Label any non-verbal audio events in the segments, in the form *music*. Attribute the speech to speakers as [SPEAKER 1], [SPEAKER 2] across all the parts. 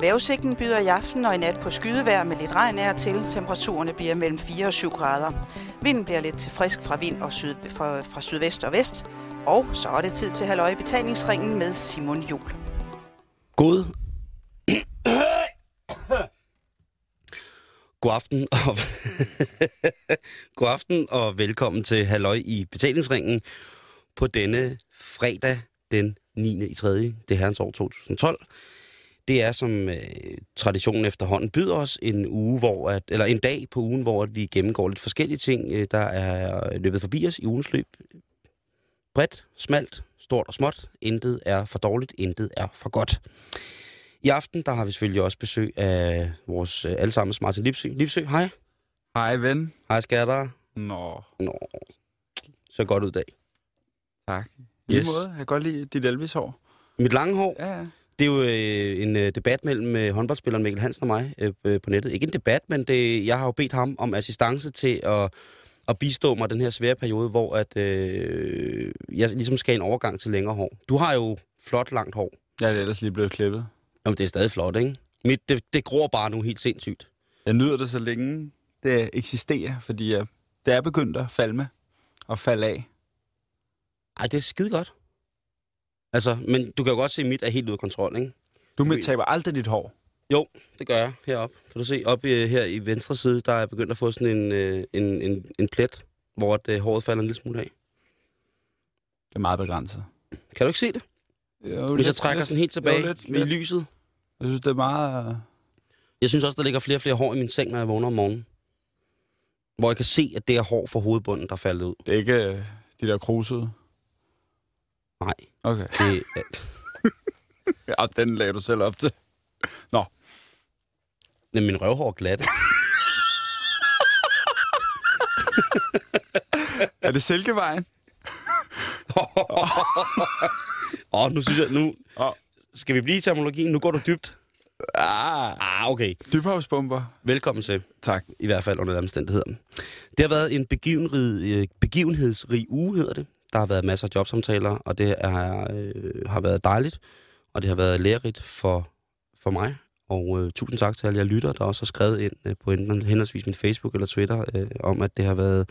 [SPEAKER 1] Vævesigten byder i aften og i nat på skydevejr med lidt regn af til. Temperaturerne bliver mellem 4 og 7 grader. Vinden bliver lidt til frisk fra vind og syd, fra, fra sydvest og vest. Og så er det tid til halvøje betalingsringen med Simon Jul.
[SPEAKER 2] God. *coughs* God aften, og *laughs* God aften og velkommen til Halløj i betalingsringen på denne fredag den 9. i 3. Det herrens år 2012. Det er som øh, traditionen efterhånden byder os en uge, hvor at, eller en dag på ugen, hvor at vi gennemgår lidt forskellige ting, øh, der er løbet forbi os i ugens løb. Bredt, smalt, stort og småt. Intet er for dårligt, intet er for godt. I aften, der har vi selvfølgelig også besøg af vores øh, allesammens Martin Lipsø. Lipsø, hej.
[SPEAKER 3] Hej, ven.
[SPEAKER 2] Hej, skatter.
[SPEAKER 3] Nå,
[SPEAKER 2] Nå, så godt ud i dag.
[SPEAKER 3] tak. I yes.
[SPEAKER 2] Yes.
[SPEAKER 3] måde, jeg kan godt lide dit Elvis-hår.
[SPEAKER 2] Mit lange hår,
[SPEAKER 3] Ja, ja.
[SPEAKER 2] Det er jo øh, en øh, debat mellem øh, håndboldspilleren Mikkel Hansen og mig øh, øh, på nettet. Ikke en debat, men det, jeg har jo bedt ham om assistance til at, at bistå mig den her svære periode, hvor at, øh, jeg ligesom skal en overgang til længere hår. Du har jo flot, langt hår.
[SPEAKER 3] Jeg er ellers lige blevet klippet.
[SPEAKER 2] Jamen, det er stadig flot, ikke? Mit, det, det gror bare nu helt sindssygt.
[SPEAKER 3] Jeg nyder det så længe det eksisterer, fordi jeg, det er begyndt at falde med og falde af.
[SPEAKER 2] Ej, det er skide godt. Altså, men du kan jo godt se, at mit er helt ude af kontrol, ikke?
[SPEAKER 3] Du med taber aldrig dit hår.
[SPEAKER 2] Jo, det gør jeg heroppe. Kan du se, op i, her i venstre side, der er jeg begyndt at få sådan en, øh, en, en, en plet, hvor at, øh, håret falder en lille smule af.
[SPEAKER 3] Det er meget begrænset.
[SPEAKER 2] Kan du ikke se det?
[SPEAKER 3] Jo,
[SPEAKER 2] Hvis jeg trækker sådan helt tilbage
[SPEAKER 3] jo, lidt,
[SPEAKER 2] i
[SPEAKER 3] lidt.
[SPEAKER 2] lyset.
[SPEAKER 3] Jeg synes, det er meget... øh,
[SPEAKER 2] Jeg synes også, der ligger flere og flere hår i min seng, når jeg vågner om morgenen. Hvor jeg kan se, at det er hår fra hovedbunden, der er faldet ud.
[SPEAKER 3] Det er ikke øh, de der krusede.
[SPEAKER 2] Nej,
[SPEAKER 3] Okay.
[SPEAKER 2] det. *laughs*
[SPEAKER 3] Ja, den lagde du selv op til.
[SPEAKER 2] Men min røvhår er glatte. *laughs*
[SPEAKER 3] Er det Silkevejen? *laughs*
[SPEAKER 2] Åh, nu synes jeg, nu...
[SPEAKER 3] Åh.
[SPEAKER 2] Skal vi blive i terminologien? Nu går du dybt.
[SPEAKER 3] Ah,
[SPEAKER 2] Ah, okay.
[SPEAKER 3] dybhavsbomber.
[SPEAKER 2] Velkommen til.
[SPEAKER 3] Tak.
[SPEAKER 2] i hvert fald under omstændigheder. Det har været en begivenhed, øh, begivenhedsrig uge, hedder det. Der har været masser af jobsamtaler, og det er, øh, har været dejligt, og det har været lærerigt for, for mig. Og øh, tusind tak til alle jer lytter, der også har skrevet ind øh, på enten henholdsvis min Facebook eller Twitter, øh, om at det har været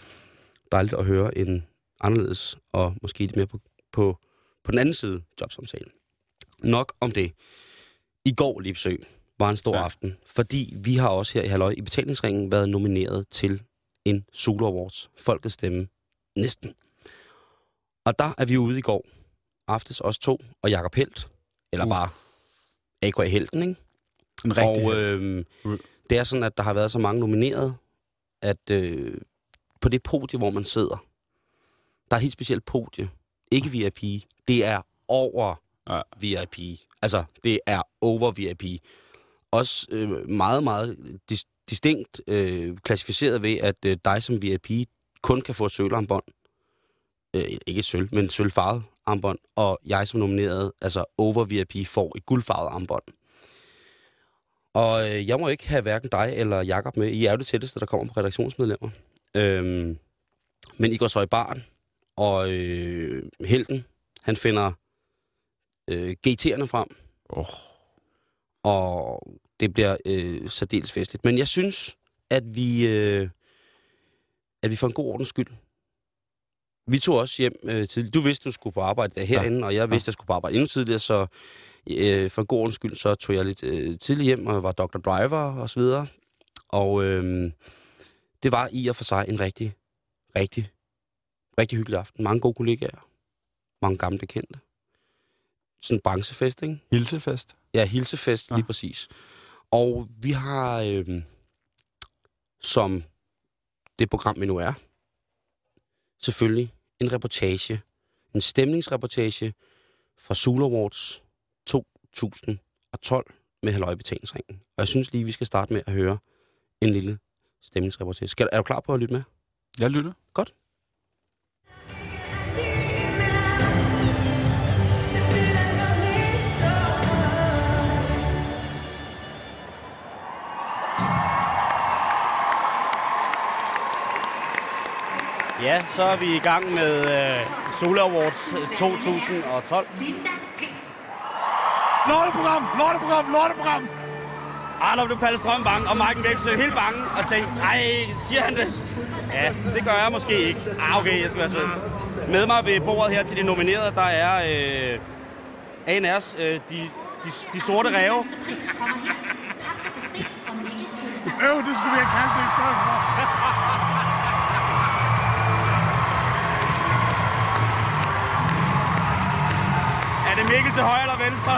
[SPEAKER 2] dejligt at høre en anderledes, og måske lidt mere på, på, på den anden side jobsamtale. Nok om det. I går, Lipsø, var en stor ja.
[SPEAKER 3] Ja.
[SPEAKER 2] aften, fordi vi har også her i Halløj i betalingsringen været nomineret til en Solo Awards, Folkets Stemme, næsten. Og der er vi ude i går, aftes os to, og Jakob Helt, eller
[SPEAKER 3] Uh.
[SPEAKER 2] bare A.K.A. Helten, ikke?
[SPEAKER 3] En rigtig
[SPEAKER 2] og øh,
[SPEAKER 3] Uh.
[SPEAKER 2] det er sådan, at der har været så mange nomineret, at øh, på det podie, hvor man sidder, der er et helt specielt podie. Ikke VIP. Det er over
[SPEAKER 3] Ja.
[SPEAKER 2] VIP. Altså, det er over VIP. Også øh, meget, meget dis- distinkt øh, klassificeret ved, at øh, dig som VIP kun kan få et sølvarmbånd. Øh, ikke sølv, men et sølvfarvet armbånd. Og jeg som nomineret, altså over VIP, får et guldfarvet armbånd. Og øh, jeg må ikke have hverken dig eller Jakob med. I er jo det tætteste, der kommer på redaktionsmedlemmer. Øhm, men I går så i barn, og øh, helten, han finder øh, GT'erne frem.
[SPEAKER 3] Oh.
[SPEAKER 2] Og det bliver øh, særdeles festligt. Men jeg synes, at vi, øh, at vi for en god ordens skyld, vi tog også hjem øh, tidligt. Du vidste, du skulle på arbejde herinde, ja. og jeg vidste, jeg skulle på arbejde endnu tidligere, så øh, for god skyld, så tog jeg lidt øh, tidligt hjem, og var Dr. Driver og så videre. Og øh, det var i og for sig en rigtig, rigtig, rigtig hyggelig aften. Mange gode kollegaer. Mange gamle bekendte. Sådan en branchefest, ikke?
[SPEAKER 3] Hilsefest.
[SPEAKER 2] Ja, hilsefest,
[SPEAKER 3] Ja.
[SPEAKER 2] lige præcis. Og vi har, øh, som det program, vi nu er, selvfølgelig en reportage, en stemningsreportage fra Sula Awards 2012 med Halløj Betalingsringen. Og jeg synes lige, vi skal starte med at høre en lille stemningsreportage. Skal, er du klar på at lytte med?
[SPEAKER 3] Jeg lytter.
[SPEAKER 2] Godt. Ja, så er vi i gang med øh, Solar Awards 2012.
[SPEAKER 3] Lorteprogram! Lorteprogram! Lorteprogram!
[SPEAKER 2] Arnold blev Palle Strøm bange, og Marken Væksø helt bange, og tænkte, ej, siger han det? Ja, det gør jeg måske ikke. Ah, okay, jeg skal være sød. Med mig ved bordet her til de nominerede, der er øh, ANR's, øh, de, de, de sorte ræve.
[SPEAKER 4] Øv, det skulle vi have kaldt det i stedet for. *laughs*
[SPEAKER 2] det Mikkel til højre eller venstre?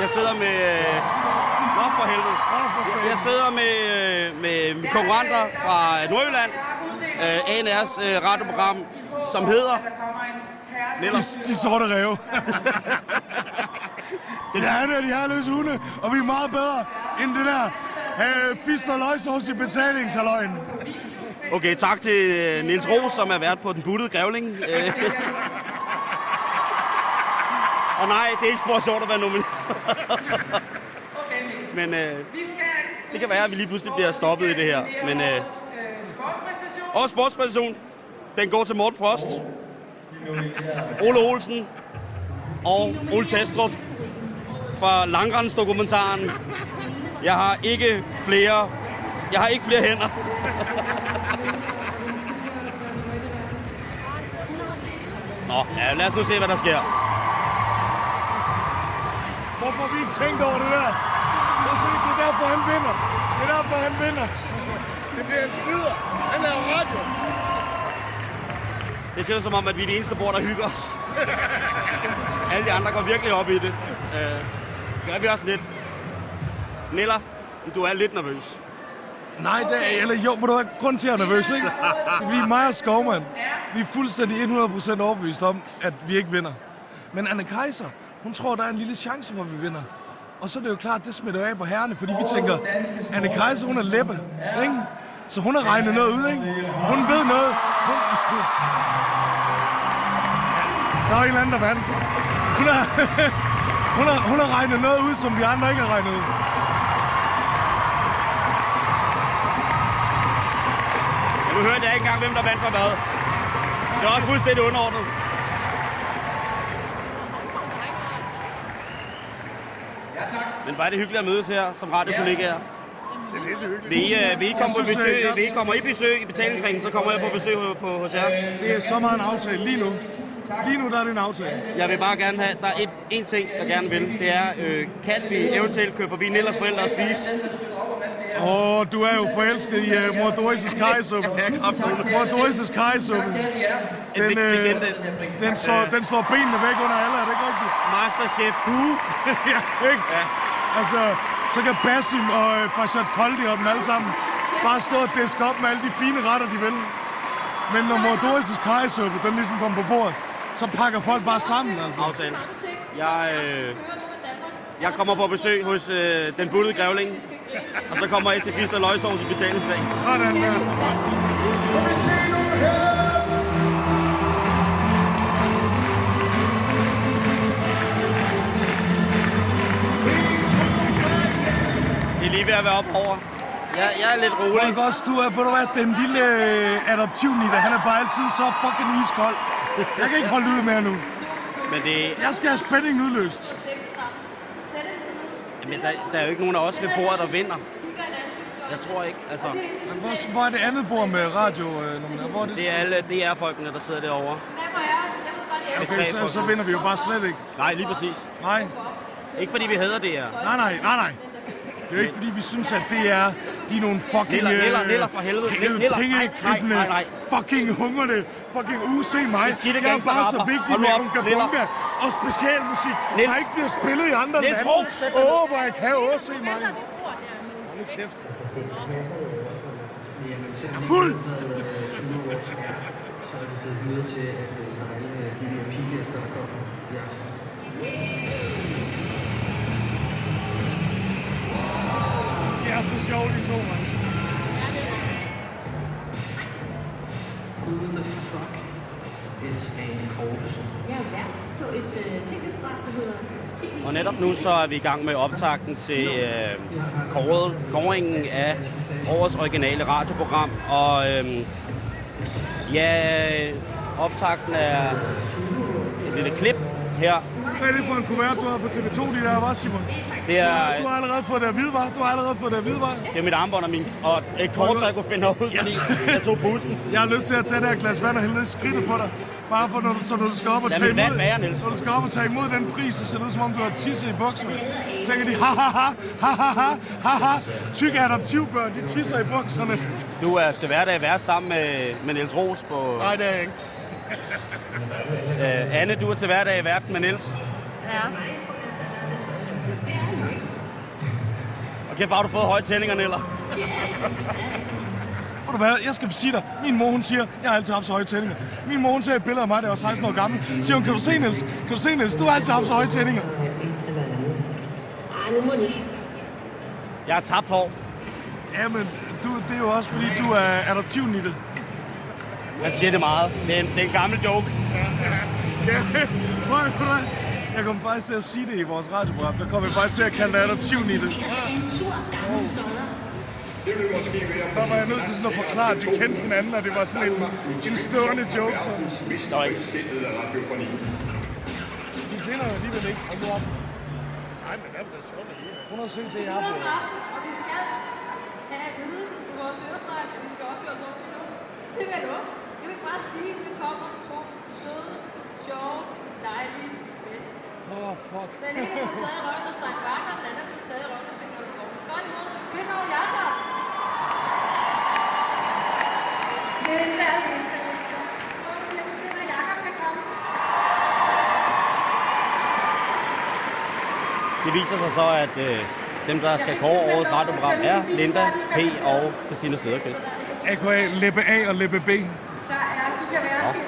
[SPEAKER 2] Jeg sidder med... øh, Nå, for helvede. Jeg sidder med, øh, med konkurrenter fra Nordjylland. Øh, ANR's øh, radioprogram, som hedder...
[SPEAKER 4] De, de sorte ræve. *laughs* det er de herreløse hunde, og vi er meget bedre end det der øh, fist og løgsovs i betalingshaløjen.
[SPEAKER 2] Okay, tak til øh, Niels Ros, som er vært på Den Buttede Grævling. *laughs* Øh. Og nej, det er ikke spor sjovt at være nomineret. Men øh, det kan være, at vi lige pludselig bliver stoppet i det her. Men, øh, og sportspræstation, den går til Morten Frost, Ole Olsen og Ole Testrup fra Langrensdokumentaren. Jeg har ikke flere, jeg har ikke flere hænder. Nå, ja, lad os nu se, hvad der sker.
[SPEAKER 4] Hvorfor vi ikke tænkt over det der? Det er derfor, han vinder. Det er derfor, han vinder. Det bliver en skyder. Han laver radio.
[SPEAKER 2] Det ser ud som om, at vi er de eneste bord, der hygger os. *laughs* Alle de andre går virkelig op i det. Øh, gør vi også lidt. Nilla, du er lidt nervøs.
[SPEAKER 4] Nej, det er, eller jo, hvor du er grund til at jeg er nervøs, ikke? Vi er mig og Skovmand. Vi er fuldstændig 100% overbevist om, at vi ikke vinder. Men Anne Kaiser, hun tror, der er en lille chance, hvor vi vinder. Og så er det jo klart, det smitter af på herrene, fordi vi tænker, Anne Kaiser, hun er læppe, ikke? Så hun har regnet noget ud, ikke? Hun ved noget. Hun... Der er en eller anden, der vandt. Hun har, *laughs* hun, har, hun har regnet noget ud, som vi andre ikke har regnet ud.
[SPEAKER 2] nu hørte jeg ikke engang, hvem der vandt for hvad. Det er også fuldstændig underordnet. Men hvor er det hyggeligt at mødes her som radiokollegaer. Vil I, uh, vil I komme på
[SPEAKER 4] Jeg synes,
[SPEAKER 2] besøg,
[SPEAKER 4] øh,
[SPEAKER 2] vil I kommer I besøg i betalingsringen, så kommer jeg på besøg på, på, hos jer.
[SPEAKER 4] Det er så meget en aftale lige nu. Lige nu der er det en aftale.
[SPEAKER 2] Jeg vil bare gerne have, der er et, en ting, jeg gerne vil. Det er, øh, kan vi eventuelt køre forbi Nellers forældre og spise?
[SPEAKER 4] Åh, oh, du er jo forelsket i uh, mor Doris' kajsuppe. Mor Doris' kajsuppe. Den, øh,
[SPEAKER 2] den.
[SPEAKER 4] slår, den slår benene væk under alle, er det ikke rigtigt?
[SPEAKER 2] Masterchef Hu. *laughs*
[SPEAKER 4] ja, ikke?
[SPEAKER 2] Ja.
[SPEAKER 4] Altså, så kan Basim og øh, Farshad Koldi og dem alle sammen bare stå og diske op med alle de fine retter, de vil. Men når mor Doris' kajsuppe, den ligesom kommer på bordet, så pakker folk bare sammen, altså.
[SPEAKER 2] Aftale. Jeg, øh, jeg kommer på besøg hos øh, den buttede grævling. Og så kommer jeg til Fisk og Løgsovs i betalingsdag.
[SPEAKER 4] Sådan der.
[SPEAKER 2] Det er lige ved at være op over. Jeg, jeg er lidt rolig.
[SPEAKER 4] Folk også, du er, ved du hvad, den lille øh, adoptivnitte, han er bare altid så fucking iskold. Jeg kan ikke holde ud mere nu.
[SPEAKER 2] Men det,
[SPEAKER 4] Jeg skal have spændingen udløst.
[SPEAKER 2] jamen, der, der er jo ikke nogen af os ved bordet, der vinder. Jeg tror ikke. Altså,
[SPEAKER 4] Hvor, hvor er det andet bord med radio? Øh, hvor er det?
[SPEAKER 2] det er alle DR-folkene, der sidder derovre.
[SPEAKER 4] okay, så, så vinder vi jo bare slet ikke.
[SPEAKER 2] Nej, lige præcis.
[SPEAKER 4] Nej,
[SPEAKER 2] Ikke fordi vi hader DR.
[SPEAKER 4] nej, nej, nej, nej. Det er jo ikke fordi, vi synes, at det er, de er nogle fucking...
[SPEAKER 2] Niller,
[SPEAKER 4] øh,
[SPEAKER 2] niller, niller for helvede.
[SPEAKER 4] penge-
[SPEAKER 2] Niller, nej, nej,
[SPEAKER 4] pengekribbende,
[SPEAKER 2] nej, nej.
[SPEAKER 4] fucking hungerne, fucking se mig.
[SPEAKER 2] Er
[SPEAKER 4] Jeg er bare så vigtig med Unga. Bunga og specialmusik,
[SPEAKER 2] Niels.
[SPEAKER 4] der ikke bliver spillet i andre
[SPEAKER 2] Niels,
[SPEAKER 4] lande. Åh, hvor jeg kan, se mig. Fuld!
[SPEAKER 5] så er vi blevet hyret til at
[SPEAKER 4] er så sjovt, de to, mand.
[SPEAKER 5] Who the fuck is Ane Kortesen?
[SPEAKER 6] Jeg er vært på et øh, tv-program, der hedder.
[SPEAKER 2] Og netop nu så er vi i gang med optakten til øh, kåret, kåringen af årets originale radioprogram. Og øh, ja, optakten er et lille klip her.
[SPEAKER 4] Hvad er det for en kuvert, du har fra TV2, de der, var Simon?
[SPEAKER 2] Det er,
[SPEAKER 4] Du har allerede fået det at vide, var? Du har allerede fået det at vide, var?
[SPEAKER 2] det er mit armbånd og, min, og et kort, så jeg kunne finde ud, fordi jeg tog bussen.
[SPEAKER 4] Jeg har lyst til at tage det her glas vand og hælde ned skridtet på dig. Bare for, når du, så når du skal op og
[SPEAKER 2] Lad
[SPEAKER 4] tage imod,
[SPEAKER 2] være, Niels.
[SPEAKER 4] når du skal op og tage imod den pris, så ser det ud som om, du har tisse i bukserne. Tænker de, ha ha ha, ha ha ha, ha ha. Tykke adoptivbørn, de tisser i bukserne.
[SPEAKER 2] Du er til hverdag vært sammen med, med Niels Ros på...
[SPEAKER 4] Nej, det er jeg ikke.
[SPEAKER 2] Øh, Anne, du er til hverdag vært med Niels.
[SPEAKER 6] Ja.
[SPEAKER 2] Og kæft, hvor har du fået høje tændingerne, eller?
[SPEAKER 4] Ved du hvad, jeg skal sige dig. Min mor, hun siger, jeg har altid haft så høje tændinger. Min mor, hun ser et billede af mig, da jeg var 16 år gammel. Så siger hun, kan du se, Niels? Kan du se, Niels? Du har altid haft så høje tændinger.
[SPEAKER 6] Ej, nu må de...
[SPEAKER 2] Jeg har tabt hår.
[SPEAKER 4] Jamen, du, det er jo også, fordi du er adoptivnittet.
[SPEAKER 2] Man siger det meget. Det er en, det er en gammel joke.
[SPEAKER 4] Ja, du hvad? Jeg kom faktisk til at sige det i vores radioprogram. Der kom jeg faktisk til at kalde det adoptivnittet.
[SPEAKER 6] En sur gammel.
[SPEAKER 4] Der var jeg nødt til sådan at forklare, at vi kendte hinanden, og det var sådan en, en stående joke. Sådan.
[SPEAKER 2] Der var ikke.
[SPEAKER 4] De finder jo alligevel ikke. Hold nu op. Nej, men det er da sjovt alligevel. Prøv nu at se, se jeg har på.
[SPEAKER 7] og vi skal have at vide i vores ørestreg, at vi skal opføre os ordentligt nu. Det vil. Jeg vil bare sige, at vi kommer to søde, sjove, dejlige mænd.
[SPEAKER 4] Åh, oh, fuck.
[SPEAKER 7] Den ene er blevet taget i røven og stræk bakker, den anden er blevet taget i røven og fik noget på. Så godt imod. Fedt over Jakob. Kan komme?
[SPEAKER 2] Det viser sig så, at øh, dem, der skal kåre årets radioprogram, er Linda, P. og Christina Søderqvist.
[SPEAKER 4] AKA Leppe A og Leppe B.
[SPEAKER 7] Der er, du kan være
[SPEAKER 2] Nå.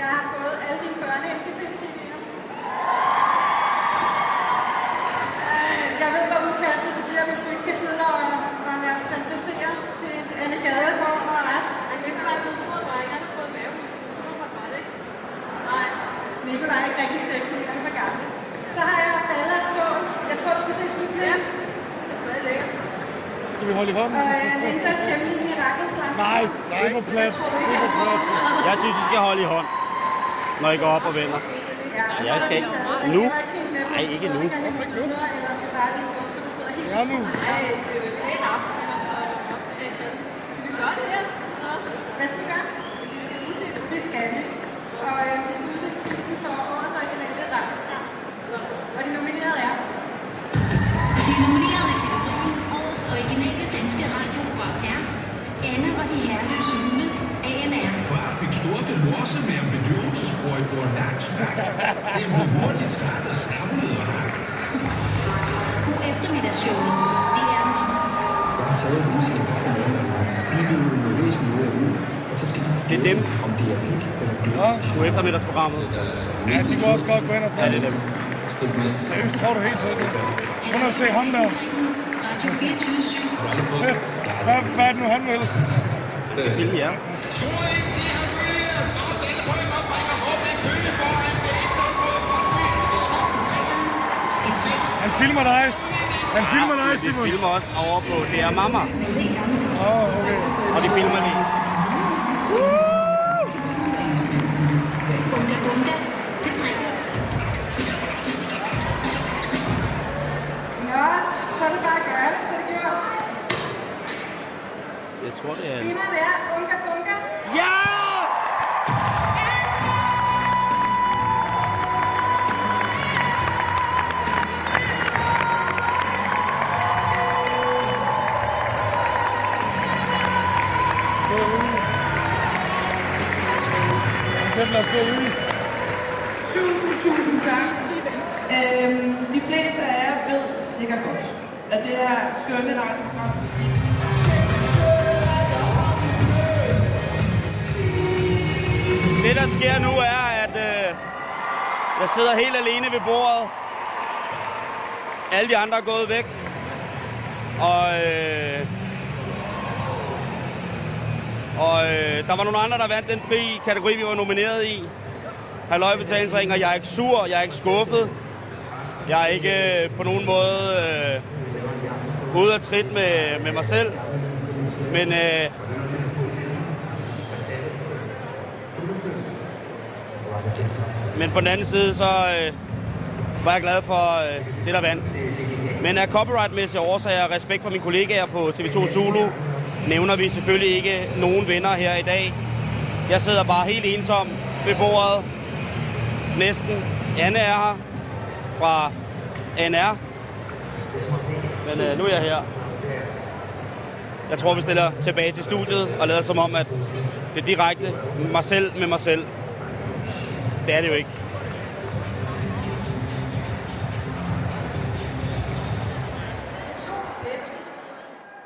[SPEAKER 7] Jeg har fået alle dine børne MGP-CD'er. Øh, Jeg ved, hvor upassende det bliver, hvis du ikke kan sidde der og, og lade fantasere til Anne Gadegaard og Nicolaj er blevet spurgt mig, han har fået mavemuskler, så bare det. Nej, Nicolaj er ikke rigtig sexy, han er for gammel. Så har jeg bader af stål. Jeg tror, du skal se slutningen. Det er stadig lækkert.
[SPEAKER 4] Skal vi holde i hånden?
[SPEAKER 7] Og øh, Lindas hemmelige mirakelslang.
[SPEAKER 4] Nej, det er for plat. Det er for plat.
[SPEAKER 2] Jeg synes, I skal holde i hånd, når I går op og vender. Jeg skal ikke. Nu? Nej, ikke nu.
[SPEAKER 4] Ja, nu.
[SPEAKER 7] Hvad skal vi gøre? Det skal vi. Og øh, vi skal uddele prisen for årets originale radioprogram. Og de nominerede er...
[SPEAKER 8] Anne og de herreløse hunde, AMR.
[SPEAKER 9] Far fik storke morse med en bedøvelsesbror i Borg Naksværk. Det blev hurtigt træt og samlet og hak.
[SPEAKER 8] God eftermiddagsshowet, det er
[SPEAKER 10] Jeg har taget en indstilling fra en anden. Vi vil jo væsentligt ud af ud, og så skal
[SPEAKER 2] Det er dem.
[SPEAKER 10] om det er pik eller dyr.
[SPEAKER 4] Nå,
[SPEAKER 2] Du er eftermiddagsprogrammet.
[SPEAKER 4] ja, de kunne også godt gå ind og
[SPEAKER 2] Ja,
[SPEAKER 4] tage
[SPEAKER 2] det er dem.
[SPEAKER 4] Seriøst, tror du helt sikkert? Prøv nu at se ham der.
[SPEAKER 8] Radio 24 7.
[SPEAKER 4] Hvad, hvad er det nu, han vil?
[SPEAKER 2] Film, ja.
[SPEAKER 8] P3.
[SPEAKER 4] Han filmer dig. Han filmer dig,
[SPEAKER 2] De
[SPEAKER 4] Simon.
[SPEAKER 2] filmer også over på DR Mamma,
[SPEAKER 4] Åh, oh, okay.
[SPEAKER 2] og de filmer lige. Jeg tror, det er...
[SPEAKER 7] Er Unga Bunga.
[SPEAKER 2] Ja!
[SPEAKER 4] Kæft, lad os gå ud.
[SPEAKER 11] Tusind, tusind tak. Øhm, de fleste af jer ved sikkert godt, at det her skønne radioprogram
[SPEAKER 2] Det, der sker nu, er, at øh, jeg sidder helt alene ved bordet. Alle de andre er gået væk. Og, øh, og øh, der var nogle andre, der vandt den fri kategori, vi var nomineret i. Halløj betalingsring, og jeg er ikke sur, jeg er ikke skuffet. Jeg er ikke øh, på nogen måde øh, ude af trit med, med mig selv. Men øh,
[SPEAKER 8] men på den anden side, så øh, var jeg glad for øh, det, der vandt. Men af copyrightmæssige årsager og respekt for mine kollegaer på TV2 Zulu, nævner vi selvfølgelig ikke nogen vinder her i dag. Jeg sidder bare helt ensom ved bordet. Næsten. Anne er her fra NR. Men øh, nu er jeg her. Jeg tror, vi stiller tilbage til studiet og lader som om, at det er direkte mig selv med mig selv. Det er det jo ikke.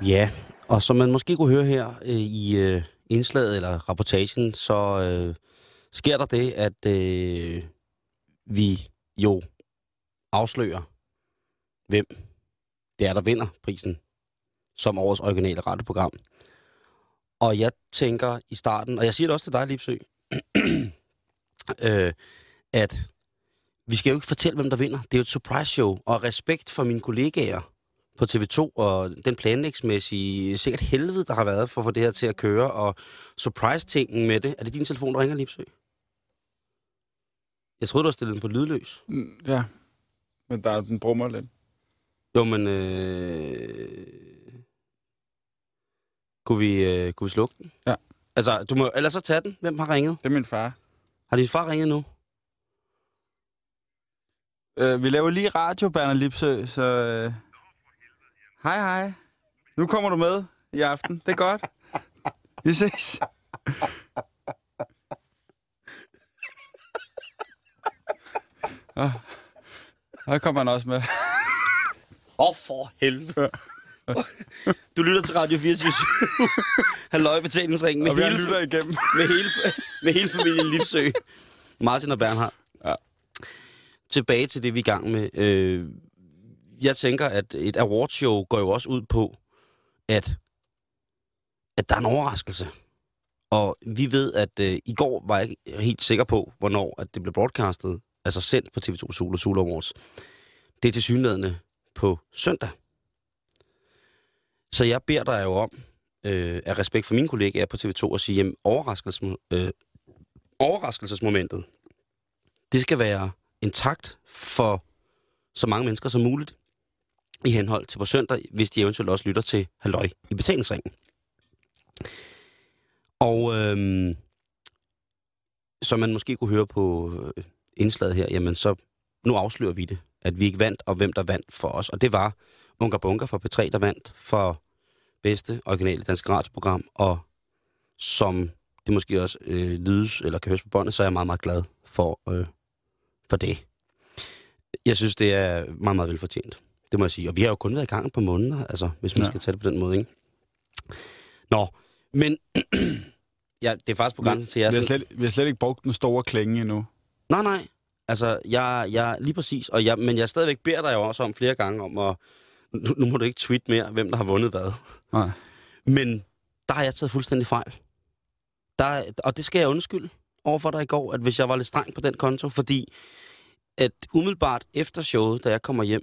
[SPEAKER 2] Ja, og som man måske kunne høre her øh, i øh, indslaget eller rapportagen, så øh, sker der det, at øh, vi jo afslører, hvem det er, der vinder prisen som årets originale radioprogram. Og jeg tænker i starten, og jeg siger det også til dig, Lipsø, øh, at vi skal jo ikke fortælle, hvem der vinder. Det er jo et surprise show, og respekt for mine kollegaer på TV2 og den planlægsmæssige sikkert helvede, der har været for at få det her til at køre, og surprise-tingen med det. Er det din telefon, der ringer, Lipsø? Jeg troede, du har stillet den på lydløs.
[SPEAKER 3] Mm, Ja, men der, den brummer lidt.
[SPEAKER 2] Jo, men... Øh... Kunne, vi, øh, kunne vi slukke den?
[SPEAKER 3] Ja.
[SPEAKER 2] Altså, du må ellers så tage den. Hvem har ringet?
[SPEAKER 3] Det er min far.
[SPEAKER 2] Har din far ringet nu?
[SPEAKER 3] Øh, vi laver lige radio, Berner Lipsø, så... Øh... Hej, hej. Nu kommer du med i aften. Det er godt. Vi ses. Ah, Der kommer han også med.
[SPEAKER 2] Åh, oh, for helvede. *laughs* du lytter til Radio 24 *laughs* Halløj betalingsringen med
[SPEAKER 3] Og
[SPEAKER 2] hele,
[SPEAKER 3] lytter igennem. *laughs*
[SPEAKER 2] med hele, med hele familien Lipsø. Martin og Bernhard.
[SPEAKER 3] Ja.
[SPEAKER 2] Tilbage til det, vi er i gang med. Øh, jeg tænker, at et awardshow går jo også ud på, at, at der er en overraskelse. Og vi ved, at øh, i går var jeg ikke helt sikker på, hvornår at det blev broadcastet, altså sendt på TV2 Sol og Sol Awards. Det er til synlædende på søndag. Så jeg beder dig jo om, øh, af respekt for mine kollegaer på TV2, at sige, jamen, overraskelses, øh, overraskelsesmomentet, det skal være intakt for så mange mennesker som muligt i henhold til på søndag, hvis de eventuelt også lytter til Halløj i betalingsringen. Og øhm, som man måske kunne høre på øh, indslaget her, jamen så nu afslører vi det, at vi ikke vandt, og hvem der vandt for os. Og det var Unga Bunga fra P3, der vandt for bedste originale danske radioprogram, og som det måske også øh, lydes, eller kan høres på båndet, så er jeg meget, meget glad for, øh, for det. Jeg synes, det er meget, meget velfortjent. Det må jeg sige. Og vi har jo kun været i gang på måneder, altså, hvis man ja. Skal tage det på den måde, ikke? Nå, men *clears throat* ja, det er faktisk på grænsen til,
[SPEAKER 3] Vi
[SPEAKER 2] at jeg
[SPEAKER 3] har, slet, vi har slet ikke brugt den store klinge endnu.
[SPEAKER 2] Nej, nej. Altså, jeg, jeg lige præcis. Og jeg, men jeg stadigvæk beder dig jo også om flere gange om at... Nu, nu må du ikke tweet mere, hvem der har vundet hvad.
[SPEAKER 3] Nej.
[SPEAKER 2] Men der har jeg taget fuldstændig fejl. Der, og det skal jeg undskylde over for dig i går, at hvis jeg var lidt streng på den konto, fordi at umiddelbart efter showet, da jeg kommer hjem,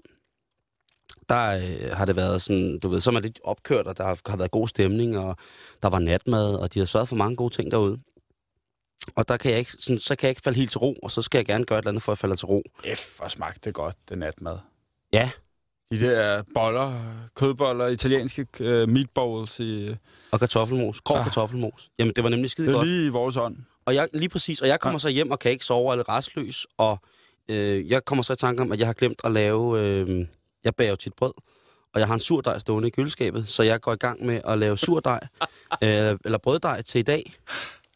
[SPEAKER 2] der øh, har det været sådan, du ved, så er man lidt opkørt, og der har, har været god stemning, og der var natmad, og de har sørget for mange gode ting derude. Og der kan jeg ikke, sådan, så kan jeg ikke falde helt til ro, og så skal jeg gerne gøre et eller andet, for at falde til ro.
[SPEAKER 3] F, hvor smagte det godt, det natmad.
[SPEAKER 2] Ja.
[SPEAKER 3] De der boller, kødboller, italienske uh, meatballs i...
[SPEAKER 2] Og kartoffelmos, grov
[SPEAKER 3] Ah.
[SPEAKER 2] ah. kartoffelmos. Jamen, det var nemlig skide
[SPEAKER 3] Det er
[SPEAKER 2] godt.
[SPEAKER 3] lige i vores ånd.
[SPEAKER 2] Og jeg, lige præcis, og jeg kommer så hjem og kan ikke sove eller restløs, og øh, jeg kommer så i tanke om, at jeg har glemt at lave, øh, jeg bager jo tit brød, og jeg har en surdej stående i køleskabet, så jeg går i gang med at lave surdej, *laughs* øh, eller brøddej til i dag,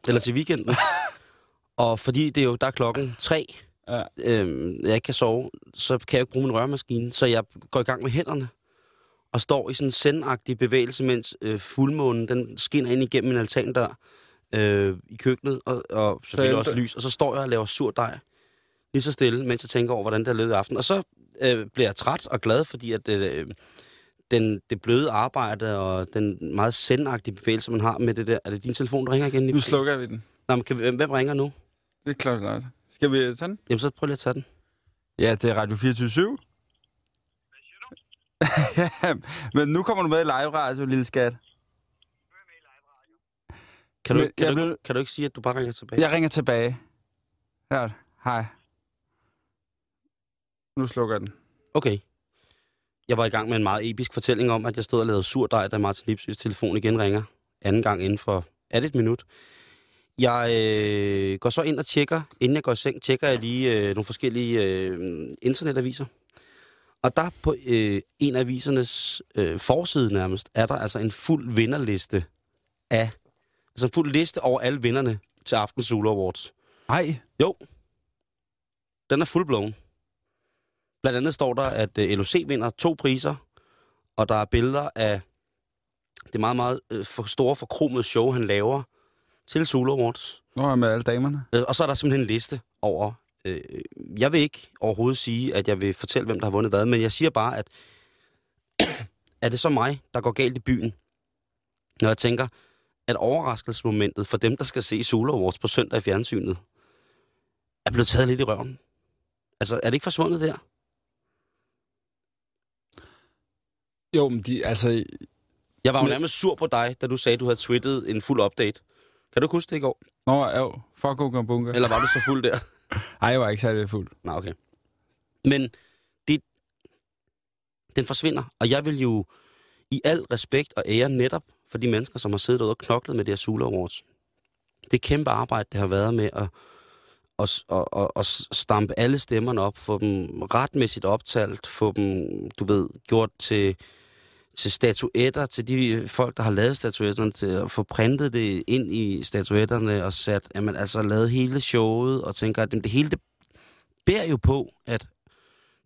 [SPEAKER 2] eller til weekenden. *laughs* Og fordi det er jo, der er klokken tre,
[SPEAKER 3] Ja.
[SPEAKER 2] øh, jeg ikke kan sove, så kan jeg ikke bruge min rørmaskine, så jeg går i gang med hænderne, og står i sådan en sendagtig bevægelse, mens øh, fuldmånen den skinner ind igennem min altandør øh, i køkkenet, og, og selvfølgelig
[SPEAKER 3] Så
[SPEAKER 2] også lys, og så står jeg og laver sur dej, lige så stille, mens jeg tænker over, hvordan det har løbet i aften. Og så øh, bliver jeg træt og glad, fordi at øh, den, det bløde arbejde og den meget sendagtige bevægelse, man har med det der... Er det din telefon, der ringer igen?
[SPEAKER 3] Nu slukker vi den.
[SPEAKER 2] Nå, men kan hvem ringer nu?
[SPEAKER 3] Det er klart, klart. Skal vi tage den?
[SPEAKER 2] Jamen, så prøv lige at tage den.
[SPEAKER 3] Ja, det er Radio 24 ja, *laughs* men nu kommer du med i live radio, lille skat.
[SPEAKER 2] Kan du, kan, du,
[SPEAKER 3] blev-
[SPEAKER 2] kan du ikke sige, at du bare ringer tilbage?
[SPEAKER 3] Jeg ringer tilbage. Ja, hej. Nu slukker jeg den.
[SPEAKER 2] Okay. Jeg var i gang med en meget episk fortælling om, at jeg stod og lavede surdej, da Martin Lipsøs telefon igen ringer. Anden gang inden for... Er det et minut? Jeg øh, går så ind og tjekker, inden jeg går i seng, tjekker jeg lige øh, nogle forskellige øh, internetaviser. Og der på øh, en af avisernes øh, forside nærmest, er der altså en fuld vinderliste af... Altså en fuld liste over alle vinderne til Aftens Zulu Awards.
[SPEAKER 3] Nej.
[SPEAKER 2] Jo. Den er fuldblåen. Blandt andet står der, at øh, LOC vinder to priser, og der er billeder af det meget, meget øh, for store forkromede show, han laver til Zulu Awards.
[SPEAKER 3] Nå, med alle damerne.
[SPEAKER 2] Øh, og så er der simpelthen en liste over... Øh, jeg vil ikke overhovedet sige, at jeg vil fortælle, hvem der har vundet hvad, men jeg siger bare, at *clears throat* er det så mig, der går galt i byen, når jeg tænker, at overraskelsesmomentet for dem, der skal se Zulu Awards på søndag i fjernsynet, er blevet taget lidt i røven. Altså, er det ikke forsvundet der?
[SPEAKER 3] Jo, men de, altså...
[SPEAKER 2] Jeg var jo nærmest sur på dig, da du sagde, at du havde twittet en fuld update. Kan du huske det i går?
[SPEAKER 3] Nå, jo, fuck Bunker.
[SPEAKER 2] Eller var du så fuld der? *laughs*
[SPEAKER 3] Ej, jeg var ikke særlig fuld.
[SPEAKER 2] Nå, okay. Men det, den forsvinder, og jeg vil jo i al respekt og ære netop for de mennesker, som har siddet derude og knoklet med det her Sula Awards. Det kæmpe arbejde, det har været med at, at, at, at, at stampe alle stemmerne op, få dem retmæssigt optalt, få dem, du ved, gjort til, til statuetter, til de øh, folk, der har lavet statuetterne, til at få printet det ind i statuetterne og sat, jamen altså lavet hele showet, og tænker, at det, det hele det bærer jo på, at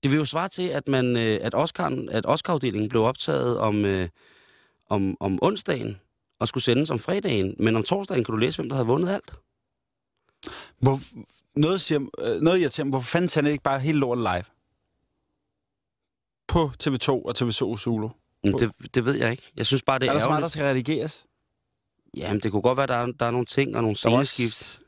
[SPEAKER 2] det vil jo svare til, at man, øh, at Oscar, at Oscar-afdelingen blev optaget om, øh, om, om onsdagen, og skulle sendes om fredagen, men om torsdagen kan du læse, hvem der havde vundet alt.
[SPEAKER 3] Hvor, noget, siger, øh, noget irriterer mig. Hvorfor fanden sender det ikke bare helt lort live? På TV2 og TV2 Zulu.
[SPEAKER 2] Men det, det ved jeg ikke. Jeg synes bare, det
[SPEAKER 3] er
[SPEAKER 2] er
[SPEAKER 3] der så meget, der skal redigeres?
[SPEAKER 2] Jamen, det kunne godt være, der er, der er nogle ting og nogle
[SPEAKER 3] Der
[SPEAKER 2] sceneskift.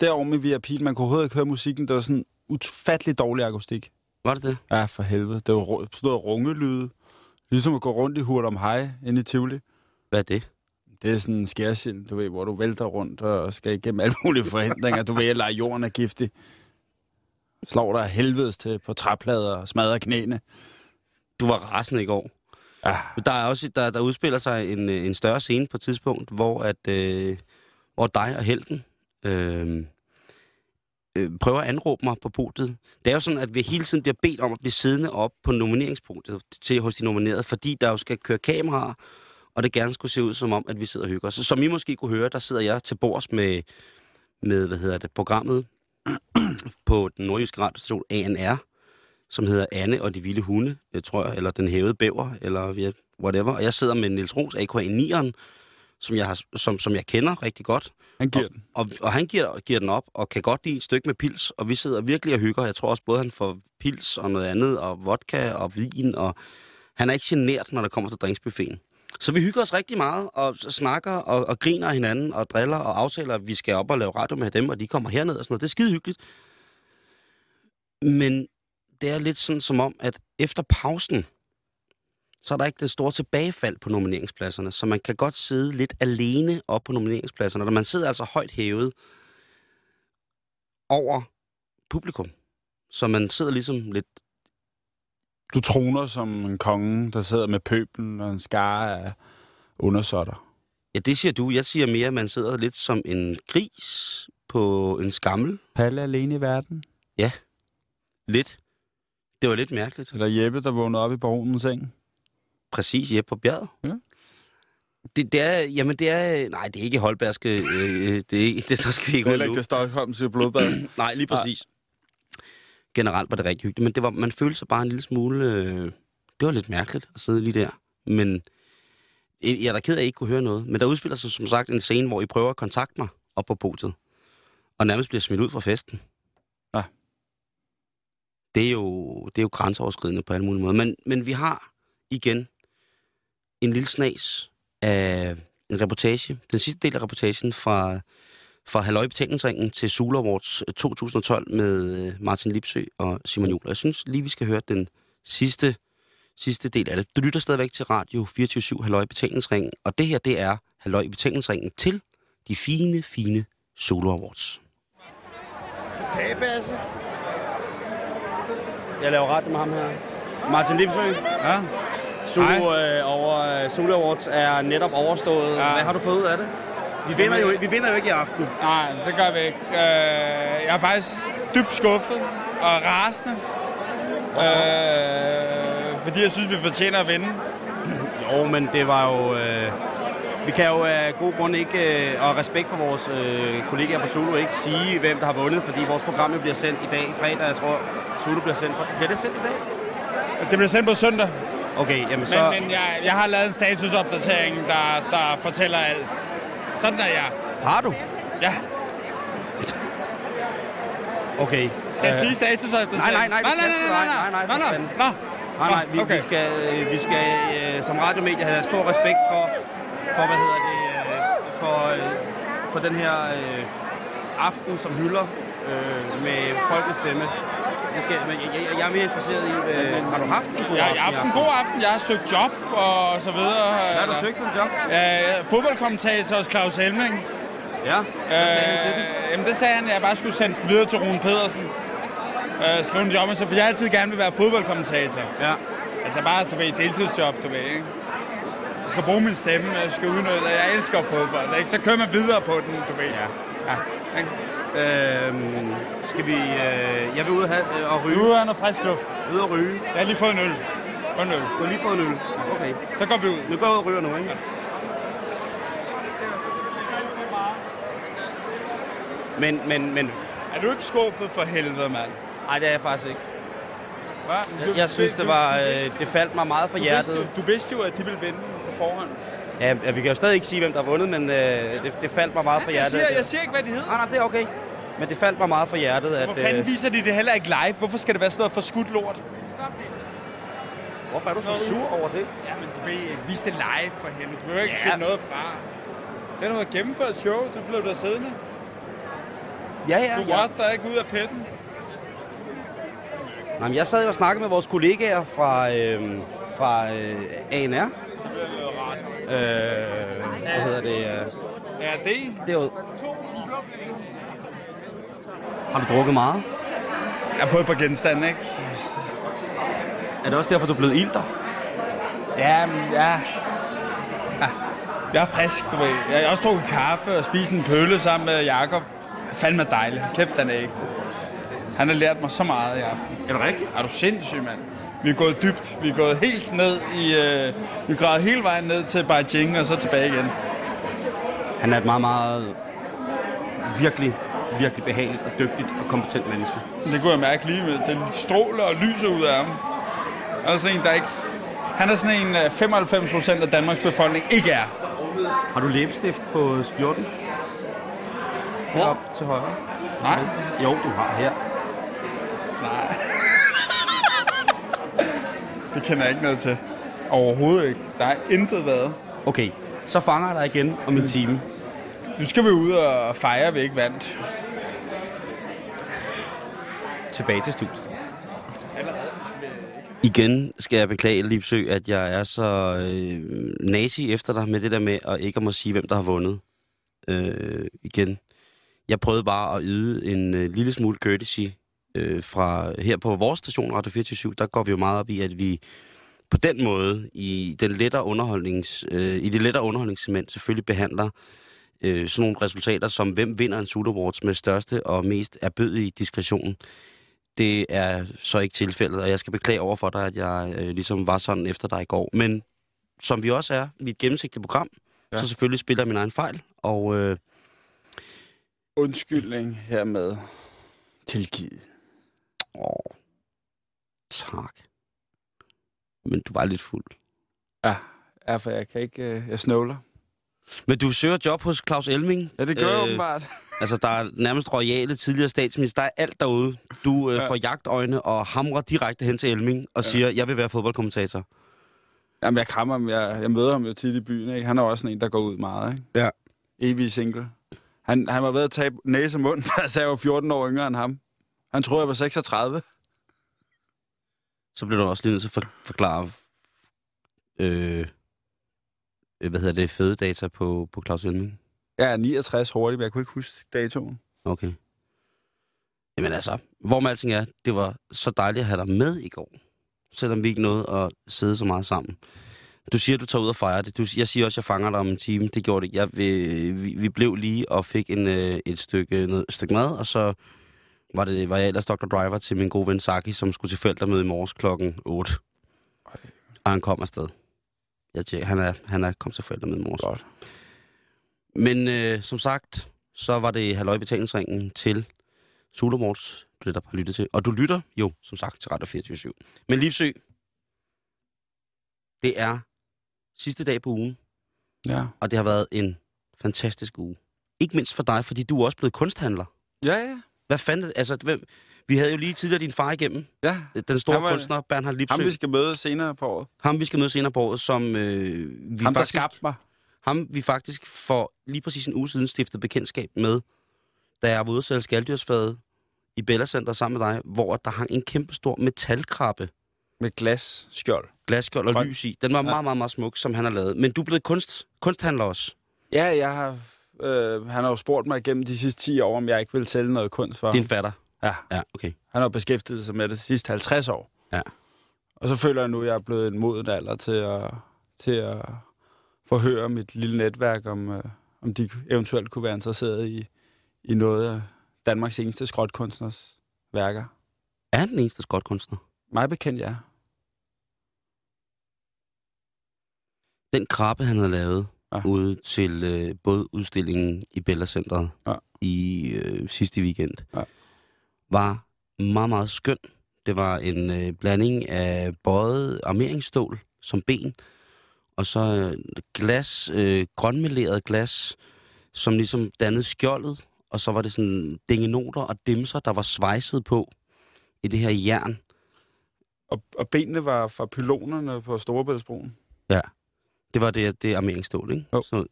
[SPEAKER 3] derovre med VIP, man kunne overhovedet ikke høre musikken. Det var sådan utfattelig dårlig akustik.
[SPEAKER 2] Var det det?
[SPEAKER 3] Ja, for helvede. Det var ru- sådan noget rungelyde. Ligesom at gå rundt i hurt om hej inde i Tivoli.
[SPEAKER 2] Hvad er det?
[SPEAKER 3] Det er sådan en skærsild, du ved, hvor du vælter rundt og skal igennem alle mulige forhindringer. Du ved, at lege jorden er giftig. Slår dig af helvedes til på træplader og smadrer knæene.
[SPEAKER 2] Du var rasende i går.
[SPEAKER 3] Ah.
[SPEAKER 2] Der er også der, der udspiller sig en, øh, en større scene på et tidspunkt, hvor at øh, hvor dig og helten øh, øh, prøver at anråbe mig på podiet. Det er jo sådan, at vi hele tiden bliver bedt om at blive siddende op på nomineringspunktet til hos de nominerede, fordi der jo skal køre kameraer, og det gerne skulle se ud som om, at vi sidder og hygger os. Så som I måske kunne høre, der sidder jeg til bords med, med hvad hedder det, programmet på den nordjyske radiostation ANR, som hedder Anne og de vilde hunde, jeg tror jeg, eller Den hævede bæver, eller whatever. Og jeg sidder med Niels Ros, AKA 9'eren, som jeg, har, som, som jeg kender rigtig godt.
[SPEAKER 3] Han giver
[SPEAKER 2] og,
[SPEAKER 3] den.
[SPEAKER 2] Og, og han giver, giver den op, og kan godt lide et stykke med pils, og vi sidder virkelig og hygger. Jeg tror også både, han får pils og noget andet, og vodka og vin, og han er ikke genert, når der kommer til drinksbuffeten. Så vi hygger os rigtig meget, og snakker og, og griner hinanden, og driller og aftaler, at vi skal op og lave radio med dem, og de kommer herned og sådan noget. Det er skide hyggeligt. Men det er lidt sådan som om, at efter pausen, så er der ikke det store tilbagefald på nomineringspladserne, så man kan godt sidde lidt alene op på nomineringspladserne, og man sidder altså højt hævet over publikum. Så man sidder ligesom lidt...
[SPEAKER 3] Du troner som en konge, der sidder med pøblen og en skare af undersåtter.
[SPEAKER 2] Ja, det siger du. Jeg siger mere, at man sidder lidt som en gris på en skammel.
[SPEAKER 3] Palle alene i verden.
[SPEAKER 2] Ja, lidt. Det var lidt mærkeligt.
[SPEAKER 3] Eller Jeppe, der vågnede op i baronens seng.
[SPEAKER 2] Præcis, Jeppe på bjerget.
[SPEAKER 3] Ja.
[SPEAKER 2] Det, det er, jamen det er, nej, det er ikke Holbergske, øh, det, er, ikke- det der skal vi ikke
[SPEAKER 3] Det er ikke det Stockholmske blodbad. *clears throat*
[SPEAKER 2] Nej, lige præcis. Generelt var det rigtig hyggeligt, men det var, man følte sig bare en lille smule... Øh, det var lidt mærkeligt at sidde lige der. Men øh, jeg er da ked af, at I ikke kunne høre noget. Men der udspiller sig som sagt en scene, hvor I prøver at kontakte mig op på podiet. Og nærmest bliver smidt ud fra festen. Det er jo, det er jo grænseoverskridende på alle mulige måder. Men, men vi har igen en lille snas af en reportage. Den sidste del af reportagen fra, fra Halløj Betalingsringen til Sula Awards øh, 2012 med øh, Martin Lipsø og Simon Juhl. Jeg synes lige, vi skal høre den sidste, sidste del af det. Du lytter stadigvæk til Radio 24-7 Halløj Betalingsringen, og det her, det er Halløj Betalingsringen til de fine, fine Solo Awards.
[SPEAKER 12] Kagebasse.
[SPEAKER 2] Jeg laver ret med ham her. Martin Lipsø.
[SPEAKER 3] Ja.
[SPEAKER 2] Zulu øh, over øh, Zulu Awards er netop overstået.
[SPEAKER 3] Ja.
[SPEAKER 2] Hvad har du fået ud af det? Vi vinder, jo, vi vinder jo ikke i aften.
[SPEAKER 3] Nej, det gør vi ikke. Øh, jeg er faktisk dybt skuffet og rasende. Øh, fordi jeg synes, vi fortjener at vinde.
[SPEAKER 2] Jo, men det var jo... Øh, vi kan jo af god grund ikke, øh, og respekt for vores øh, kollegaer på Zulu, ikke sige, hvem der har vundet, fordi vores program bliver sendt i dag, fredag, jeg tror, Zulu bliver sendt. Bliver det sendt i dag?
[SPEAKER 3] Det bliver sendt på søndag.
[SPEAKER 2] Okay, jamen så...
[SPEAKER 3] Men, men jeg, jeg har lavet en statusopdatering, der, der fortæller alt. Sådan er jeg.
[SPEAKER 2] Har du?
[SPEAKER 3] Ja.
[SPEAKER 2] Okay.
[SPEAKER 3] Skal jeg sige statusopdatering?
[SPEAKER 2] Nej, nej, nej.
[SPEAKER 3] Nej, nej,
[SPEAKER 2] det
[SPEAKER 3] nej,
[SPEAKER 2] kan du
[SPEAKER 3] nej,
[SPEAKER 2] ej,
[SPEAKER 3] nej,
[SPEAKER 2] nej,
[SPEAKER 3] nej,
[SPEAKER 2] for
[SPEAKER 3] nej,
[SPEAKER 2] fanden.
[SPEAKER 3] Nå.
[SPEAKER 2] Nej, nej, vi,
[SPEAKER 3] okay.
[SPEAKER 2] vi skal, øh, vi skal øh, som radiomedie have stor respekt for, for hvad hedder det, øh, for, øh, for den her øh, aften, som hylder øh, med folkets stemme. Jeg, skal, men jeg, jeg, jeg er mere interesseret i, øh, har du haft en god
[SPEAKER 3] Jeg,
[SPEAKER 2] aften?
[SPEAKER 3] jeg har haft en god aften. Jeg har søgt job og så videre.
[SPEAKER 2] Hvad har du søgt for en job?
[SPEAKER 3] Ja, fodboldkommentator hos Claus Helming.
[SPEAKER 2] Ja, hvad sagde han til den?
[SPEAKER 3] Øh, jamen det sagde han, at jeg bare skulle sende den videre til Rune Pedersen. Øh, skrive en job, så for jeg altid gerne vil være fodboldkommentator.
[SPEAKER 2] Ja.
[SPEAKER 3] Altså bare, du ved, deltidsjob, du ved, ikke? Jeg skal bruge min stemme, jeg skal udnytte, jeg elsker fodbold, ikke? Så kører man videre på den, du ved.
[SPEAKER 2] Ja.
[SPEAKER 3] ja.
[SPEAKER 2] Øhm, skal vi... Øh, jeg vil ud og, have, øh, og ryge.
[SPEAKER 3] Nu er noget frisk luft.
[SPEAKER 2] Ud og ryge.
[SPEAKER 3] Jeg har lige fået en øl. Få en øl.
[SPEAKER 2] Du har lige fået en øl. Okay.
[SPEAKER 3] Så går vi ud.
[SPEAKER 2] Nu går ud og ryger nu, ikke? Men, men, men...
[SPEAKER 3] Er du ikke skuffet for helvede, mand?
[SPEAKER 2] Nej, det er jeg faktisk ikke.
[SPEAKER 3] Hvad?
[SPEAKER 2] Jeg, jeg synes, det var... Øh, det faldt mig meget for
[SPEAKER 3] du
[SPEAKER 2] hjertet.
[SPEAKER 3] Vidste, du vidste jo, at de ville vinde på forhånd.
[SPEAKER 2] Ja, ja, vi kan jo stadig ikke sige, hvem der har vundet, men øh, det, det faldt mig meget for
[SPEAKER 3] Jeg
[SPEAKER 2] hjertet.
[SPEAKER 3] siger,
[SPEAKER 2] at-
[SPEAKER 3] jeg siger ikke, hvad de hedder.
[SPEAKER 2] Nej, nej, det er okay. Men det faldt mig meget for hjertet, at...
[SPEAKER 3] Hvorfor fanden
[SPEAKER 2] øh,
[SPEAKER 3] viser de det heller ikke live? Hvorfor skal det være sådan noget for skudt lort?
[SPEAKER 2] Hvorfor er du så sur over det?
[SPEAKER 3] Jamen, du ved, vis det live for helvede. Du behøver ikke
[SPEAKER 2] Ja.
[SPEAKER 3] ja. noget fra. Det er noget gennemført show. Du blev der siddende.
[SPEAKER 2] Ja, ja,
[SPEAKER 3] Du
[SPEAKER 2] ja.
[SPEAKER 3] rørte dig ikke ud af petten.
[SPEAKER 2] Nej, men jeg sad og snakkede med vores kollegaer fra, øh, fra øh, ANR. Øh, hvad hedder det? Øh,
[SPEAKER 3] Ja, det.
[SPEAKER 2] derud. Har du drukket meget?
[SPEAKER 3] Jeg har fået et par genstande, ikke?
[SPEAKER 2] Er det også derfor, du er blevet ilter?
[SPEAKER 3] Ja, ja. ja. Jeg er frisk, du ved. Jeg har også drukket kaffe og spist en pølle sammen med Jakob. Fandme dejligt. Kæft, han er ikke. Han har lært mig så meget i aften.
[SPEAKER 2] Er det rigtigt?
[SPEAKER 3] Er du sindssyg, mand? Vi er gået dybt. Vi er gået helt ned i... Øh, vi er hele vejen ned til Beijing og så tilbage igen.
[SPEAKER 2] Han er et meget, meget virkelig, virkelig behageligt og dygtigt og kompetent menneske.
[SPEAKER 3] Det kunne jeg mærke lige med. Det stråler og lyser ud af ham. Altså en, der ikke... Han er sådan en, øh, 95 procent af Danmarks befolkning ikke er.
[SPEAKER 2] Har du læbestift på skjorten? Herop til højre.
[SPEAKER 3] Nej.
[SPEAKER 2] Jo, du har her.
[SPEAKER 3] Nej. Det kender jeg ikke noget til. Overhovedet ikke. Der er intet været.
[SPEAKER 2] Okay, så fanger jeg dig igen om en time.
[SPEAKER 3] Nu skal vi ud og fejre, at vi ikke vandt.
[SPEAKER 2] Tilbage til studiet. Igen skal jeg beklage, Lipsø, at jeg er så øh, nazi efter dig med det der med at ikke at må sige, hvem der har vundet. Øh, igen. Jeg prøvede bare at yde en øh, lille smule courtesy øh, fra her på vores station, Radio 24 Der går vi jo meget op i, at vi på den måde i, den lettere underholdnings, øh, i det lettere underholdningssegment selvfølgelig behandler øh, sådan nogle resultater som, hvem vinder en Sud Awards med største og mest erbødige diskretion. Det er så ikke tilfældet, og jeg skal beklage over for dig, at jeg øh, ligesom var sådan efter dig i går. Men som vi også er i et gennemsigtigt program, ja. så selvfølgelig spiller jeg min egen fejl, og øh,
[SPEAKER 3] Undskyldning hermed. Tilgivet.
[SPEAKER 2] Åh, tak. Men du var lidt fuld.
[SPEAKER 3] Ja, ja for jeg kan ikke... øh, Jeg snøvler.
[SPEAKER 2] Men du søger job hos Claus Elming.
[SPEAKER 3] Ja, det gør jeg åbenbart. *laughs*
[SPEAKER 2] Altså, der er nærmest royale tidligere statsminister. Der er alt derude. Du øh,
[SPEAKER 3] Ja.
[SPEAKER 2] får jagtøjne og hamrer direkte hen til Elming og ja. siger, jeg vil være fodboldkommentator.
[SPEAKER 3] Jamen, jeg krammer ham. Jeg, jeg møder ham jo tit i byen, ikke? Han er også en, der går ud meget, ikke?
[SPEAKER 2] Ja.
[SPEAKER 3] Evig single. Han, han var ved at tabe næse og mund, *laughs* da jeg var 14 år yngre end ham. Han troede, jeg var 36.
[SPEAKER 2] Så bliver du også lige nødt til at for- forklare, øh, øh, hvad hedder det, fødedata på, på Claus Elming.
[SPEAKER 3] Er 69 hurtigt, men jeg kunne ikke huske datoen.
[SPEAKER 2] Okay. Jamen altså, hvor med alting er, det var så dejligt at have dig med i går. Selvom vi ikke nåede at sidde så meget sammen. Du siger, du tager ud og fejrer det. Du, jeg siger også, at jeg fanger dig om en time. Det gjorde det. Jeg, vi, vi, vi blev lige og fik en, øh, et stykke, noget, et stykke mad, og så var, det, var jeg ellers Dr. Driver til min gode ven Saki, som skulle til forældremøde i morges klokken 8. Og han kom afsted. Jeg tjekker, han er, han er kommet til forældremøde i morges.
[SPEAKER 3] Godt.
[SPEAKER 2] Men øh, som sagt, så var det halvøj betalingsringen til Sulermorts, du netop har lyttet til. Og du lytter jo, som sagt, til Radio 24 Men Livsø, det er sidste dag på ugen,
[SPEAKER 3] Ja.
[SPEAKER 2] og det har været en fantastisk uge. Ikke mindst for dig, fordi du er også blevet kunsthandler.
[SPEAKER 3] Ja, ja.
[SPEAKER 2] Hvad fanden, altså, hvem, vi havde jo lige tidligere din far igennem.
[SPEAKER 3] Ja.
[SPEAKER 2] Den store
[SPEAKER 3] var-
[SPEAKER 2] kunstner, Bernhard Lipsø.
[SPEAKER 3] Ham, vi skal møde senere på året.
[SPEAKER 2] ham, vi skal møde senere på året, som øh, vi
[SPEAKER 3] Ham, der
[SPEAKER 2] faktisk...
[SPEAKER 3] skabte mig.
[SPEAKER 2] Ham vi faktisk for lige præcis en uge siden stiftede bekendtskab med, da jeg var ude og sælge skalddyrsfade i Bella Center sammen med dig, hvor der hang en kæmpe stor metalkrabbe,
[SPEAKER 3] Med glas skjold.
[SPEAKER 2] glasskjold og
[SPEAKER 3] Grøn.
[SPEAKER 2] lys i. Den var
[SPEAKER 3] Ja.
[SPEAKER 2] meget, meget, meget smuk, som han har lavet. Men du er blevet kunst, kunsthandler også.
[SPEAKER 3] Ja, jeg har... Øh, han har jo spurgt mig igennem de sidste 10 år, om jeg ikke vil sælge noget kunst for
[SPEAKER 2] Din
[SPEAKER 3] ham.
[SPEAKER 2] fatter.
[SPEAKER 3] Ja,
[SPEAKER 2] Ja, okay.
[SPEAKER 3] han har beskæftiget sig med det de sidste 50 år.
[SPEAKER 2] Ja.
[SPEAKER 3] Og så føler jeg nu, at jeg er blevet en moden alder til at, til at forhøre mit lille netværk, om, øh, om de eventuelt kunne være interesseret i, i noget af Danmarks eneste skrotkunstners værker.
[SPEAKER 2] Er han den eneste skotkunstner?
[SPEAKER 3] Mig bekendt, ja.
[SPEAKER 2] Den krabbe, han havde lavet
[SPEAKER 3] Ja.
[SPEAKER 2] ja. ude til øh, både udstillingen i Bella Centeret
[SPEAKER 3] Ja.
[SPEAKER 2] i øh, sidste weekend,
[SPEAKER 3] Ja.
[SPEAKER 2] var meget, meget skøn. Det var en øh, blanding af bøjet armeringsstål som ben, og så øh, glas, øh, grønmeleret glas, som ligesom dannede skjoldet, og så var det sådan dingenoter og dimser, der var svejset på i det her jern.
[SPEAKER 3] Og, og benene var fra pylonerne på Storebæltsbroen.
[SPEAKER 2] Det var det, det armeringsstål, ikke?
[SPEAKER 3] Jo.
[SPEAKER 2] Så,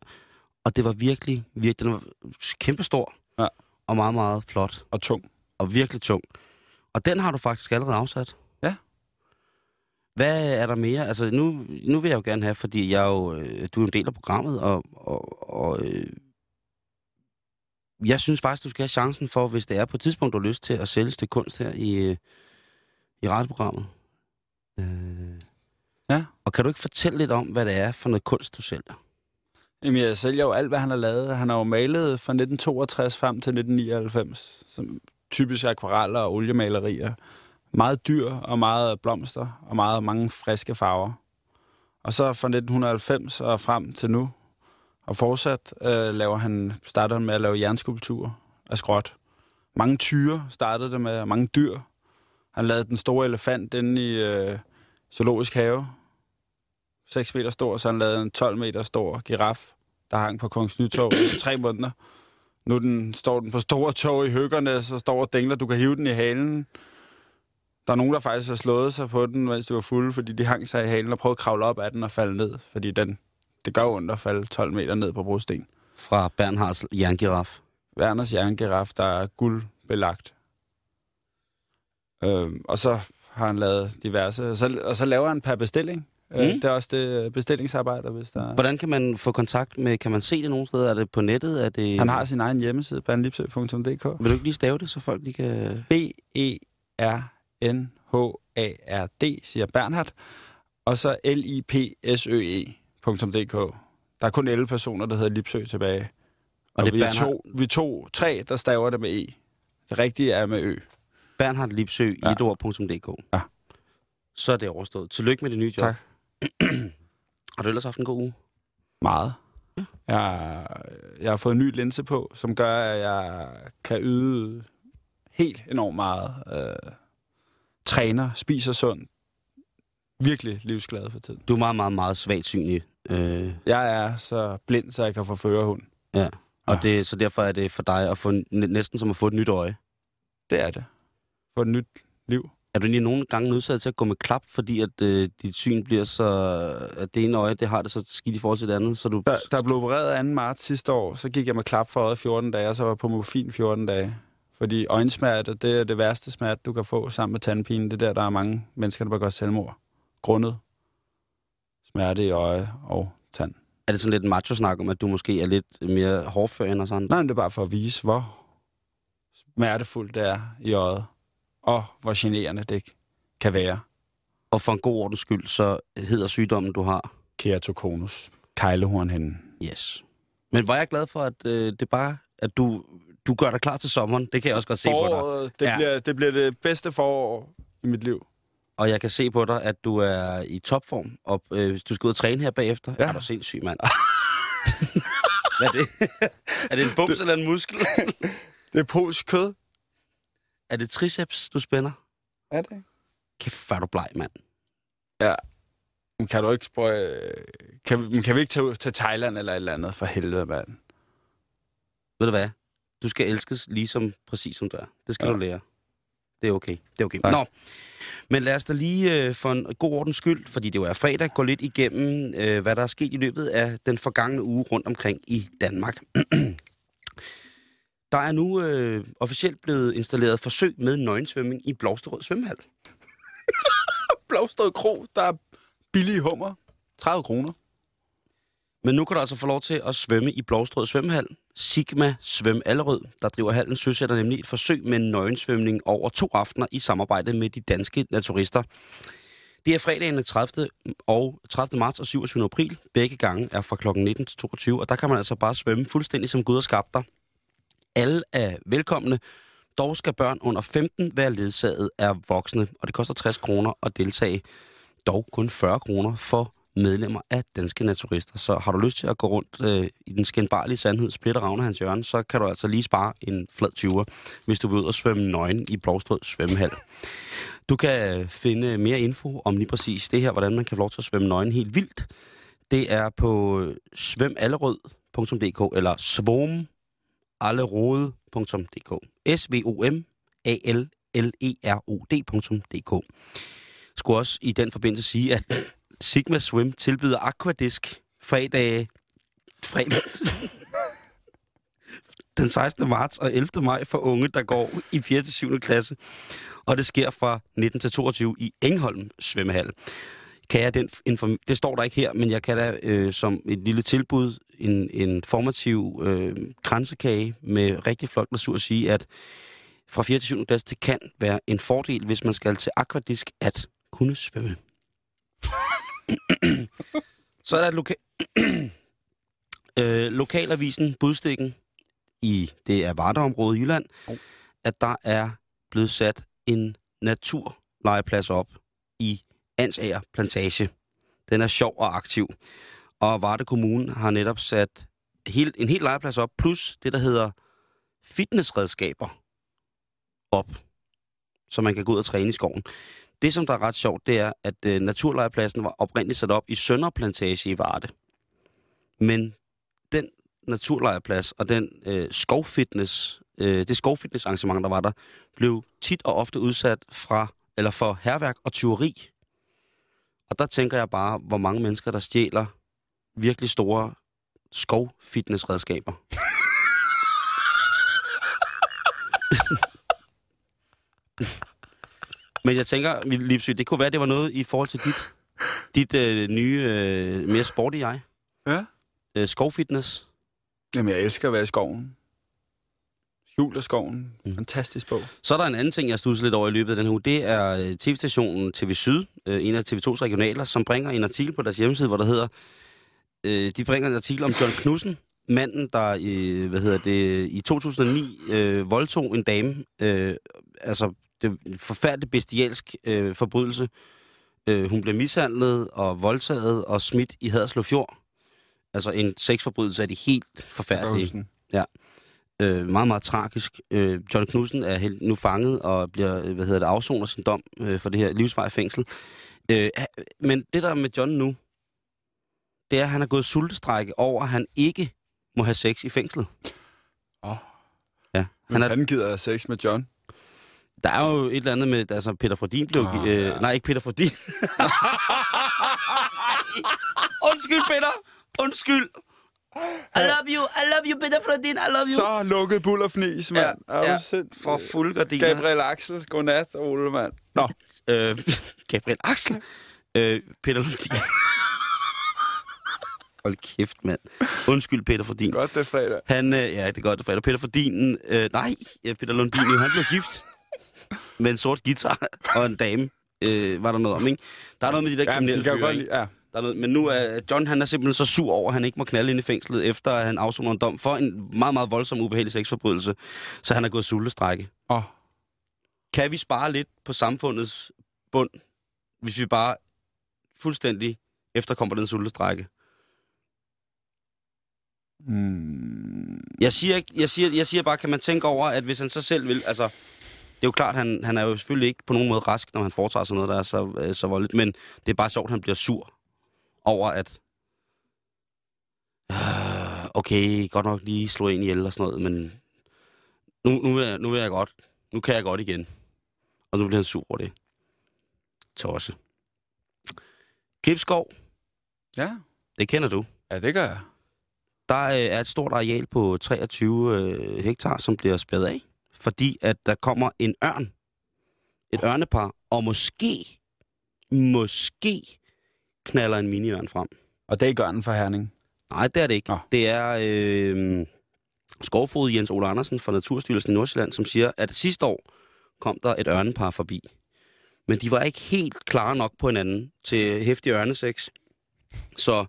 [SPEAKER 2] og det var virkelig, virkelig, den var kæmpestor.
[SPEAKER 3] Ja.
[SPEAKER 2] Og meget, meget flot.
[SPEAKER 3] Og tung.
[SPEAKER 2] Og virkelig tung. Og den har du faktisk allerede afsat.
[SPEAKER 3] Ja.
[SPEAKER 2] Hvad er der mere? Altså, nu, nu vil jeg jo gerne have, fordi jeg jo, øh, du er en del af programmet, og, og, og øh, jeg synes faktisk, du skal have chancen for, hvis det er på et tidspunkt, du har lyst til at sælge et stykke kunst her i, øh, i radioprogrammet. Øh,
[SPEAKER 3] Ja.
[SPEAKER 2] Og kan du ikke fortælle lidt om, hvad det er for noget kunst, du sælger?
[SPEAKER 3] Jamen, jeg sælger jo alt, hvad han har lavet. Han har jo malet fra 1962 frem til 1999. Som typisk akvareller og oliemalerier. Meget dyr og meget blomster og meget mange friske farver. Og så fra 1990 og frem til nu, og fortsat, øh, laver han, starter han med at lave jernskulpturer af skråt. Mange tyre startede det med, mange dyr. Han lavede den store elefant inde i øh, zoologisk have. 6 meter stor, så han lavede en 12 meter stor giraf, der hang på Kongens Nytorv i tre måneder. Nu den, står den på store tog i høggerne, så står og dingler. Du kan hive den i halen. Der er nogen, der faktisk har slået sig på den, mens de var fulde, fordi de hang sig i halen og prøvede at kravle op af den og falde ned. Fordi den, det gør ondt at falde 12 meter ned på brosten.
[SPEAKER 2] Fra Bernhards jerngiraf.
[SPEAKER 3] Werners jerngiraf, der er guldbelagt. Øhm, og så har han lavet diverse. Og så, og så laver han per bestilling. Mm. Øh, det er også det bestillingsarbejde, hvis der er...
[SPEAKER 2] Hvordan kan man få kontakt med, kan man se det nogen steder? Er det på nettet? Er det...
[SPEAKER 3] Han har sin egen hjemmeside, banlipsø.dk.
[SPEAKER 2] Vil du ikke lige stave det, så folk lige kan...
[SPEAKER 3] E B-E-R-N-H-A-R-D, siger Bernhard. Og så L-I-P-S-Ø-E.dk. Der er kun 11 personer, der hedder Lipsø tilbage. Og,
[SPEAKER 2] Og det er
[SPEAKER 3] vi, er
[SPEAKER 2] Bernhard-
[SPEAKER 3] to, vi to, tre, der staver det med E. Det rigtige er med Ø.
[SPEAKER 2] Bernhard Lipsø,
[SPEAKER 3] Ja.
[SPEAKER 2] etord.dk.
[SPEAKER 3] Ja.
[SPEAKER 2] Så er det overstået. Tillykke med det nye job.
[SPEAKER 3] Tak. *clears throat*
[SPEAKER 2] har du ellers haft en god uge?
[SPEAKER 3] Meget. Jeg, jeg har fået en ny linse på, som gør, at jeg kan yde helt enormt meget. Øh, træner, spiser sundt. Virkelig livsglad for tiden.
[SPEAKER 2] Du er meget, meget, meget svagt synlig. Øh,
[SPEAKER 3] Jeg er så blind, så jeg kan få førerhund.
[SPEAKER 2] ja. Og
[SPEAKER 3] Ja.
[SPEAKER 2] det, så derfor er det for dig at få næsten som at få et nyt øje.
[SPEAKER 3] Det er det. For et nyt liv.
[SPEAKER 2] Er du lige nogle gange nødsaget til at gå med klap, fordi at øh, dit syn bliver så... At det ene øje, det har det så skidt i forhold til det andet, så du...
[SPEAKER 3] Der, der blev opereret 2. marts sidste år, så gik jeg med klap for øjet 14 dage, og så var på morfin 14 dage. Fordi øjensmerte, det er det værste smerte, du kan få sammen med tandpine. Det er der, der er mange mennesker, der begår selvmord. Grundet smerte i øje og tand.
[SPEAKER 2] Er det sådan lidt en macho-snak om, at du måske er lidt mere hårdfør end os andre?
[SPEAKER 3] Nej, men det er bare for at vise, hvor smertefuldt det er i øjet. Og hvor generende det kan være.
[SPEAKER 2] Og for en god ordens skyld, så hedder sygdommen, du har?
[SPEAKER 3] Keratokonus. Kejlehornhænden.
[SPEAKER 2] Yes. Men var jeg glad for, at øh, det bare, at du, du gør dig klar til sommeren. Det kan jeg også godt se på dig.
[SPEAKER 3] Det,
[SPEAKER 2] ja.
[SPEAKER 3] bliver, det bliver det bedste forår i mit liv.
[SPEAKER 2] Og jeg kan se på dig, at du er i topform, og øh, du skal ud og træne her bagefter. Ja. Er du sindssyg, mand? *laughs* Hvad er det? er det en bums det... eller en muskel? *laughs*
[SPEAKER 3] det er polsk kød.
[SPEAKER 2] Er det triceps, du spænder?
[SPEAKER 3] Er det?
[SPEAKER 2] Kæft, er du bleg, mand.
[SPEAKER 3] Ja. Men kan du ikke spørge... Kan, vi- men kan vi ikke tage ud til Thailand eller et eller andet for helvede, mand?
[SPEAKER 2] Ved du hvad? Du skal elskes ligesom præcis som du er. Det skal ja.
[SPEAKER 3] Ja.
[SPEAKER 2] du lære. Det er okay. Det er okay.
[SPEAKER 3] Tak.
[SPEAKER 2] Nå. Men lad os da lige øh, for en god ordens skyld, fordi det jo er fredag, gå lidt igennem, øh, hvad der er sket i løbet af den forgangne uge rundt omkring i Danmark. *clears throat* der er nu øh, officielt blevet installeret forsøg med nøgensvømning i Blåsterød Svømmehal. *laughs*
[SPEAKER 3] Blåstred Kro, der er billige hummer. 30 kroner.
[SPEAKER 2] Men nu kan du altså få lov til at svømme i Blåstrød Svømmehal. Sigma Svøm Allerød, der driver hallen, søsætter nemlig et forsøg med nøgensvømning over to aftener i samarbejde med de danske naturister. Det er fredagen den 30. og 30. marts og 27. april. Begge gange er fra kl. 19 til 22, og der kan man altså bare svømme fuldstændig som Gud har skabt dig. Alle er velkomne. Dog skal børn under 15 være ledsaget af voksne, og det koster 60 kroner at deltage. Dog kun 40 kroner for medlemmer af Danske Naturister. Så har du lyst til at gå rundt øh, i den skændbarlige sandhed, splitter Ravne Hans Jørgen, så kan du altså lige spare en flad 20'er, hvis du vil ud og svømme nøgen i Blåstrød Svømmehal. Du kan finde mere info om lige præcis det her, hvordan man kan få lov til at svømme nøgen helt vildt. Det er på svømallerød.dk eller svomallerode.dk s v o m a l l e r o d.dk skulle også i den forbindelse sige, at *clears throat* Sigma Swim tilbyder aquadisk fredag, fredag *laughs* den 16. marts og 11. maj for unge, der går i 4. til 7. klasse. Og det sker fra 19 til 22 i Engholm svømmehal. Kan jeg den inform- det står der ikke her, men jeg kan da øh, som et lille tilbud, en, en formativ øh, kransekage med rigtig flot glasur sige, at fra 4. til 7. klasse, det kan være en fordel, hvis man skal til akvadisk, at kunne svømme. *clears throat* Så er der loka- *clears throat* øh, lokalavisen Budstikken i det er Vardeområdet i Jylland, at der er blevet sat en naturlegeplads op i Ansager Plantage. Den er sjov og aktiv. Og Varde Kommune har netop sat helt, en helt legeplads op, plus det, der hedder fitnessredskaber op, så man kan gå ud og træne i skoven. Det, som der er ret sjovt, det er, at øh, naturlejrpladsen var oprindeligt sat op i Sønderplantage i Varde. Men den naturlegeplads og den øh, skovfitness, øh, det skovfitnessarrangement, der var der, blev tit og ofte udsat fra, eller for herværk og tyveri. Og der tænker jeg bare, hvor mange mennesker, der stjæler virkelig store skovfitnessredskaber. Men jeg tænker, Lipsy, det kunne være, det var noget i forhold til dit, dit øh, nye, øh, mere sporty jeg.
[SPEAKER 3] Ja.
[SPEAKER 2] Øh, skovfitness.
[SPEAKER 3] Jamen, jeg elsker at være i skoven. Jul af skoven. Fantastisk bog.
[SPEAKER 2] Så er der en anden ting, jeg studser lidt over i løbet af den her uge. Det er øh, tv-stationen TV Syd, øh, en af TV2's regionaler, som bringer en artikel på deres hjemmeside, hvor der hedder, øh, de bringer en artikel om John Knudsen, manden, der øh, hvad hedder det, i 2009 øh, voldtog en dame. Øh, altså, det en forfærdelig bestialsk øh, forbrydelse. Øh, hun blev mishandlet og voldtaget og smidt i Haderslev Fjord. Altså en sexforbrydelse af de helt forfærdelige. Ja. Øh, meget, meget tragisk. Øh, John Knudsen er helt nu fanget og bliver, øh, hvad hedder det, afsoner sin dom øh, for det her livsvej fængsel. Øh, men det der med John nu, det er, at han har gået sultestrække over, at han ikke må have sex i fængslet.
[SPEAKER 3] Åh.
[SPEAKER 2] Ja.
[SPEAKER 3] Han
[SPEAKER 2] Han er,
[SPEAKER 3] gider have sex med John?
[SPEAKER 2] der er jo et eller andet med, altså Peter Frodin blev... Oh, øh,
[SPEAKER 3] ja.
[SPEAKER 2] Nej, ikke Peter Frodin. *laughs* Undskyld, Peter. Undskyld. I love you, I love you, Peter Frodin, I love you.
[SPEAKER 3] Så lukket bull og fnis, mand.
[SPEAKER 2] Ja,
[SPEAKER 3] Er
[SPEAKER 2] ja.
[SPEAKER 3] sind-
[SPEAKER 2] For fuld gardiner.
[SPEAKER 3] Gabriel Axel, godnat, Ole, mand. Nå,
[SPEAKER 2] Øh, Gabriel Axel. Øh, Peter Lundin. Hold kæft, mand. Undskyld, Peter Fordin.
[SPEAKER 3] Godt, det er fredag.
[SPEAKER 2] Han, øh, ja, det er godt, det er fredag. Peter Fordin, øh, nej, Peter Lundin, han blev gift med en sort guitar og en dame, øh, var der noget om, ikke? Der er noget med de der
[SPEAKER 3] Ja,
[SPEAKER 2] kriminelle
[SPEAKER 3] de kan
[SPEAKER 2] fyre,
[SPEAKER 3] godt ja.
[SPEAKER 2] Der er noget, men nu er John han er simpelthen så sur over, at han ikke må knalde ind i fængslet, efter at han afsoner en dom for en meget, meget voldsom, ubehagelig sexforbrydelse. Så han er gået sultestrække.
[SPEAKER 3] Åh.
[SPEAKER 2] Kan vi spare lidt på samfundets bund, hvis vi bare fuldstændig efterkommer den sultestrække?
[SPEAKER 3] Mm.
[SPEAKER 2] Jeg siger, ikke, jeg, siger, jeg siger bare, kan man tænke over, at hvis han så selv vil... Altså, det er jo klart, han, han er jo selvfølgelig ikke på nogen måde rask, når han foretager sig noget, der er så, øh, så voldeligt. Men det er bare sjovt, at han bliver sur over, at... Øh, okay, godt nok lige slå en ihjel og sådan noget, men nu, nu, vil jeg, nu vil jeg godt. Nu kan jeg godt igen. Og nu bliver han sur over det. Tosse. Gribskov,
[SPEAKER 3] Ja.
[SPEAKER 2] det kender du.
[SPEAKER 3] ja, det gør jeg.
[SPEAKER 2] Der øh, er et stort areal på 23 øh, hektar, som bliver spærret af, fordi at der kommer en ørn, et ørnepar, og måske, måske knaller en miniørn frem.
[SPEAKER 3] Og det er gørnen for Herning.
[SPEAKER 2] Nej, det er det ikke.
[SPEAKER 3] Nå.
[SPEAKER 2] Det er øh, skovfod Jens Ole Andersen fra Naturstyrelsen i Nordsjælland, som siger, at sidste år kom der et ørnepar forbi. Men de var ikke helt klare nok på hinanden til hæftig ørnesex. Så,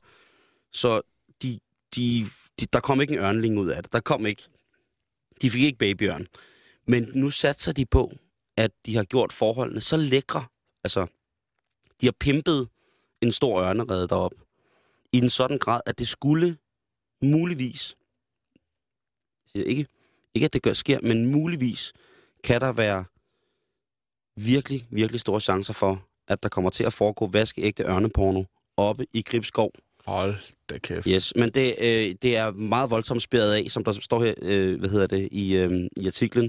[SPEAKER 2] så de, de, de, der kom ikke en ørneling ud af det. Der kom ikke. De fik ikke babyørn. Men nu satser de på, at de har gjort forholdene så lækre. Altså, de har pimpet en stor ørnerede derop i en sådan grad, at det skulle muligvis, siger ikke, ikke at det gør sker, men muligvis kan der være virkelig, virkelig store chancer for, at der kommer til at foregå vaskeægte ørneporno oppe i Gribskov.
[SPEAKER 3] Hold da kæft.
[SPEAKER 2] Yes, men det, øh, det er meget voldsomt spærret af, som der står her, øh, hvad hedder det, i, øh, i artiklen.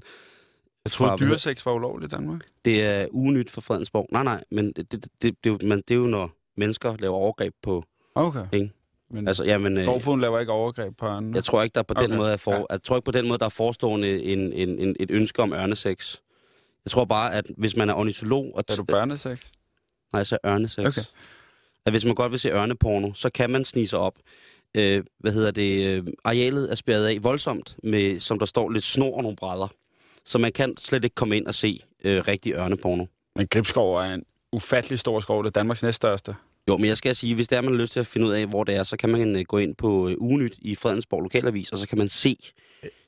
[SPEAKER 3] Jeg
[SPEAKER 2] hvad hedder-
[SPEAKER 3] dyresex var ulovligt i Danmark.
[SPEAKER 2] Det er ugenyt for Fredensborg. Nej, nej, men det, det, det, det, er jo- men det er jo, når mennesker laver overgreb på...
[SPEAKER 3] Okay.
[SPEAKER 2] Ikke?
[SPEAKER 3] Men
[SPEAKER 2] Altså, jamen, øh,
[SPEAKER 3] Skovfoden laver ikke overgreb på andre.
[SPEAKER 2] Jeg tror ikke, der på den
[SPEAKER 3] Okay,
[SPEAKER 2] måde er for,
[SPEAKER 3] ja.
[SPEAKER 2] jeg tror ikke på den måde, der er forestående en, en, en, et ønske om ørnesex. Jeg tror bare, at hvis man er ornitolog... Og
[SPEAKER 3] Er du børnesex?
[SPEAKER 2] Nej, så ørnesex.
[SPEAKER 3] Okay.
[SPEAKER 2] At hvis man godt vil se ørneporno, så kan man snige sig op. Øh, hvad hedder det? Øh, arealet er spærret af voldsomt, med, som der står, lidt snor og nogle brædder. Så man kan slet ikke komme ind og se øh, rigtig ørneporno.
[SPEAKER 3] Men Gribskov er en ufattelig stor skov. Det er Danmarks næststørste.
[SPEAKER 2] Jo, men jeg skal sige, hvis det er, man har lyst til at finde ud af, hvor det er, så kan man øh, gå ind på øh, Ugenyt i Fredensborg Lokalavis, og så kan man se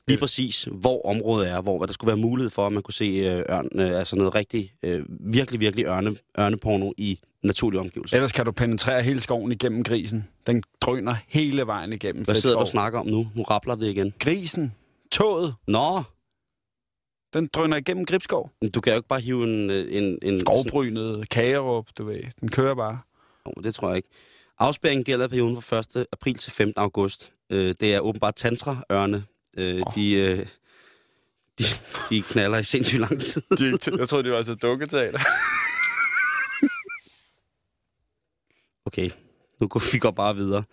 [SPEAKER 2] lige præcis, hvor området er, hvor der skulle være mulighed for, at man kunne se øh, ørn, øh, altså noget rigtig, øh, virkelig, virkelig ørne, ørneporno i naturlige omgivelser.
[SPEAKER 3] Ellers kan du penetrere hele skoven igennem grisen. Den drøner hele vejen igennem.
[SPEAKER 2] Hvad sidder du og snakker om nu? Nu rappler det igen.
[SPEAKER 3] Grisen, toget,
[SPEAKER 2] Nå,
[SPEAKER 3] den drøner igennem Gribskov.
[SPEAKER 2] du kan jo ikke bare hive en... øh, en, en
[SPEAKER 3] Skovbrynet, kagerup, du ved. Den kører bare.
[SPEAKER 2] Jo, det tror jeg ikke. Afspæringen gælder perioden fra 1. april til 15. august. Øh, det er åbenbart tantra-ørne. Øh,
[SPEAKER 3] Åh.
[SPEAKER 2] de, øh, de, de knaller i sindssygt lang tid.
[SPEAKER 3] jeg troede, det var altså dukketeater.
[SPEAKER 2] Okay, nu går vi går bare videre.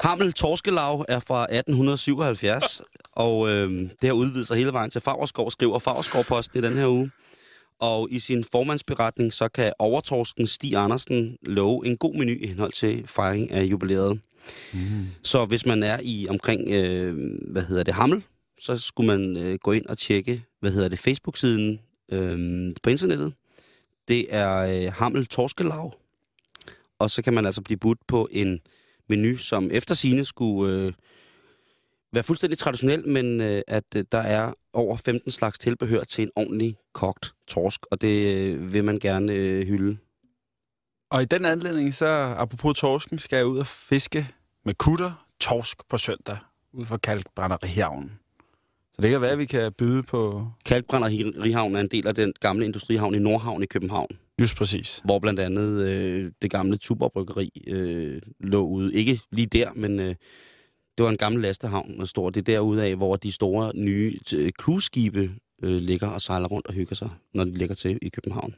[SPEAKER 2] Hamel Torskelav er fra 1877, og øh, det har udvidet sig hele vejen til Favreskov, skriver Favreskovposten i den her uge. Og i sin formandsberetning, så kan overtorsken Stig Andersen love en god menu i henhold til fejring af jubilæet. Mm. Så hvis man er i omkring, øh, hvad hedder det, Hamel, så skulle man øh, gå ind og tjekke, hvad hedder det, Facebook-siden øh, på internettet. Det er øh, Hamel Torskelav, og så kan man altså blive budt på en menu, som efter sine skulle øh, være fuldstændig traditionel, men øh, at øh, der er over 15 slags tilbehør til en ordentlig kogt torsk, og det øh, vil man gerne øh, hylde.
[SPEAKER 3] Og i den anledning, så apropos torsken, skal jeg ud og fiske med kutter torsk på søndag ud for Kalkbrænderihavnen. Så det kan være, at vi kan byde på
[SPEAKER 2] Kalkbrænderhavn er en del af den gamle industrihavn i Nordhavn i København,
[SPEAKER 3] just præcis.
[SPEAKER 2] hvor blandt andet øh, det gamle Tuborg-bryggeri øh, lå ude. Ikke lige der, men øh, det var en gammel lastehavn, og stor. Det er derude af, hvor de store nye øh, cruiseskibe øh, ligger og sejler rundt og hygger sig, når de ligger til i København.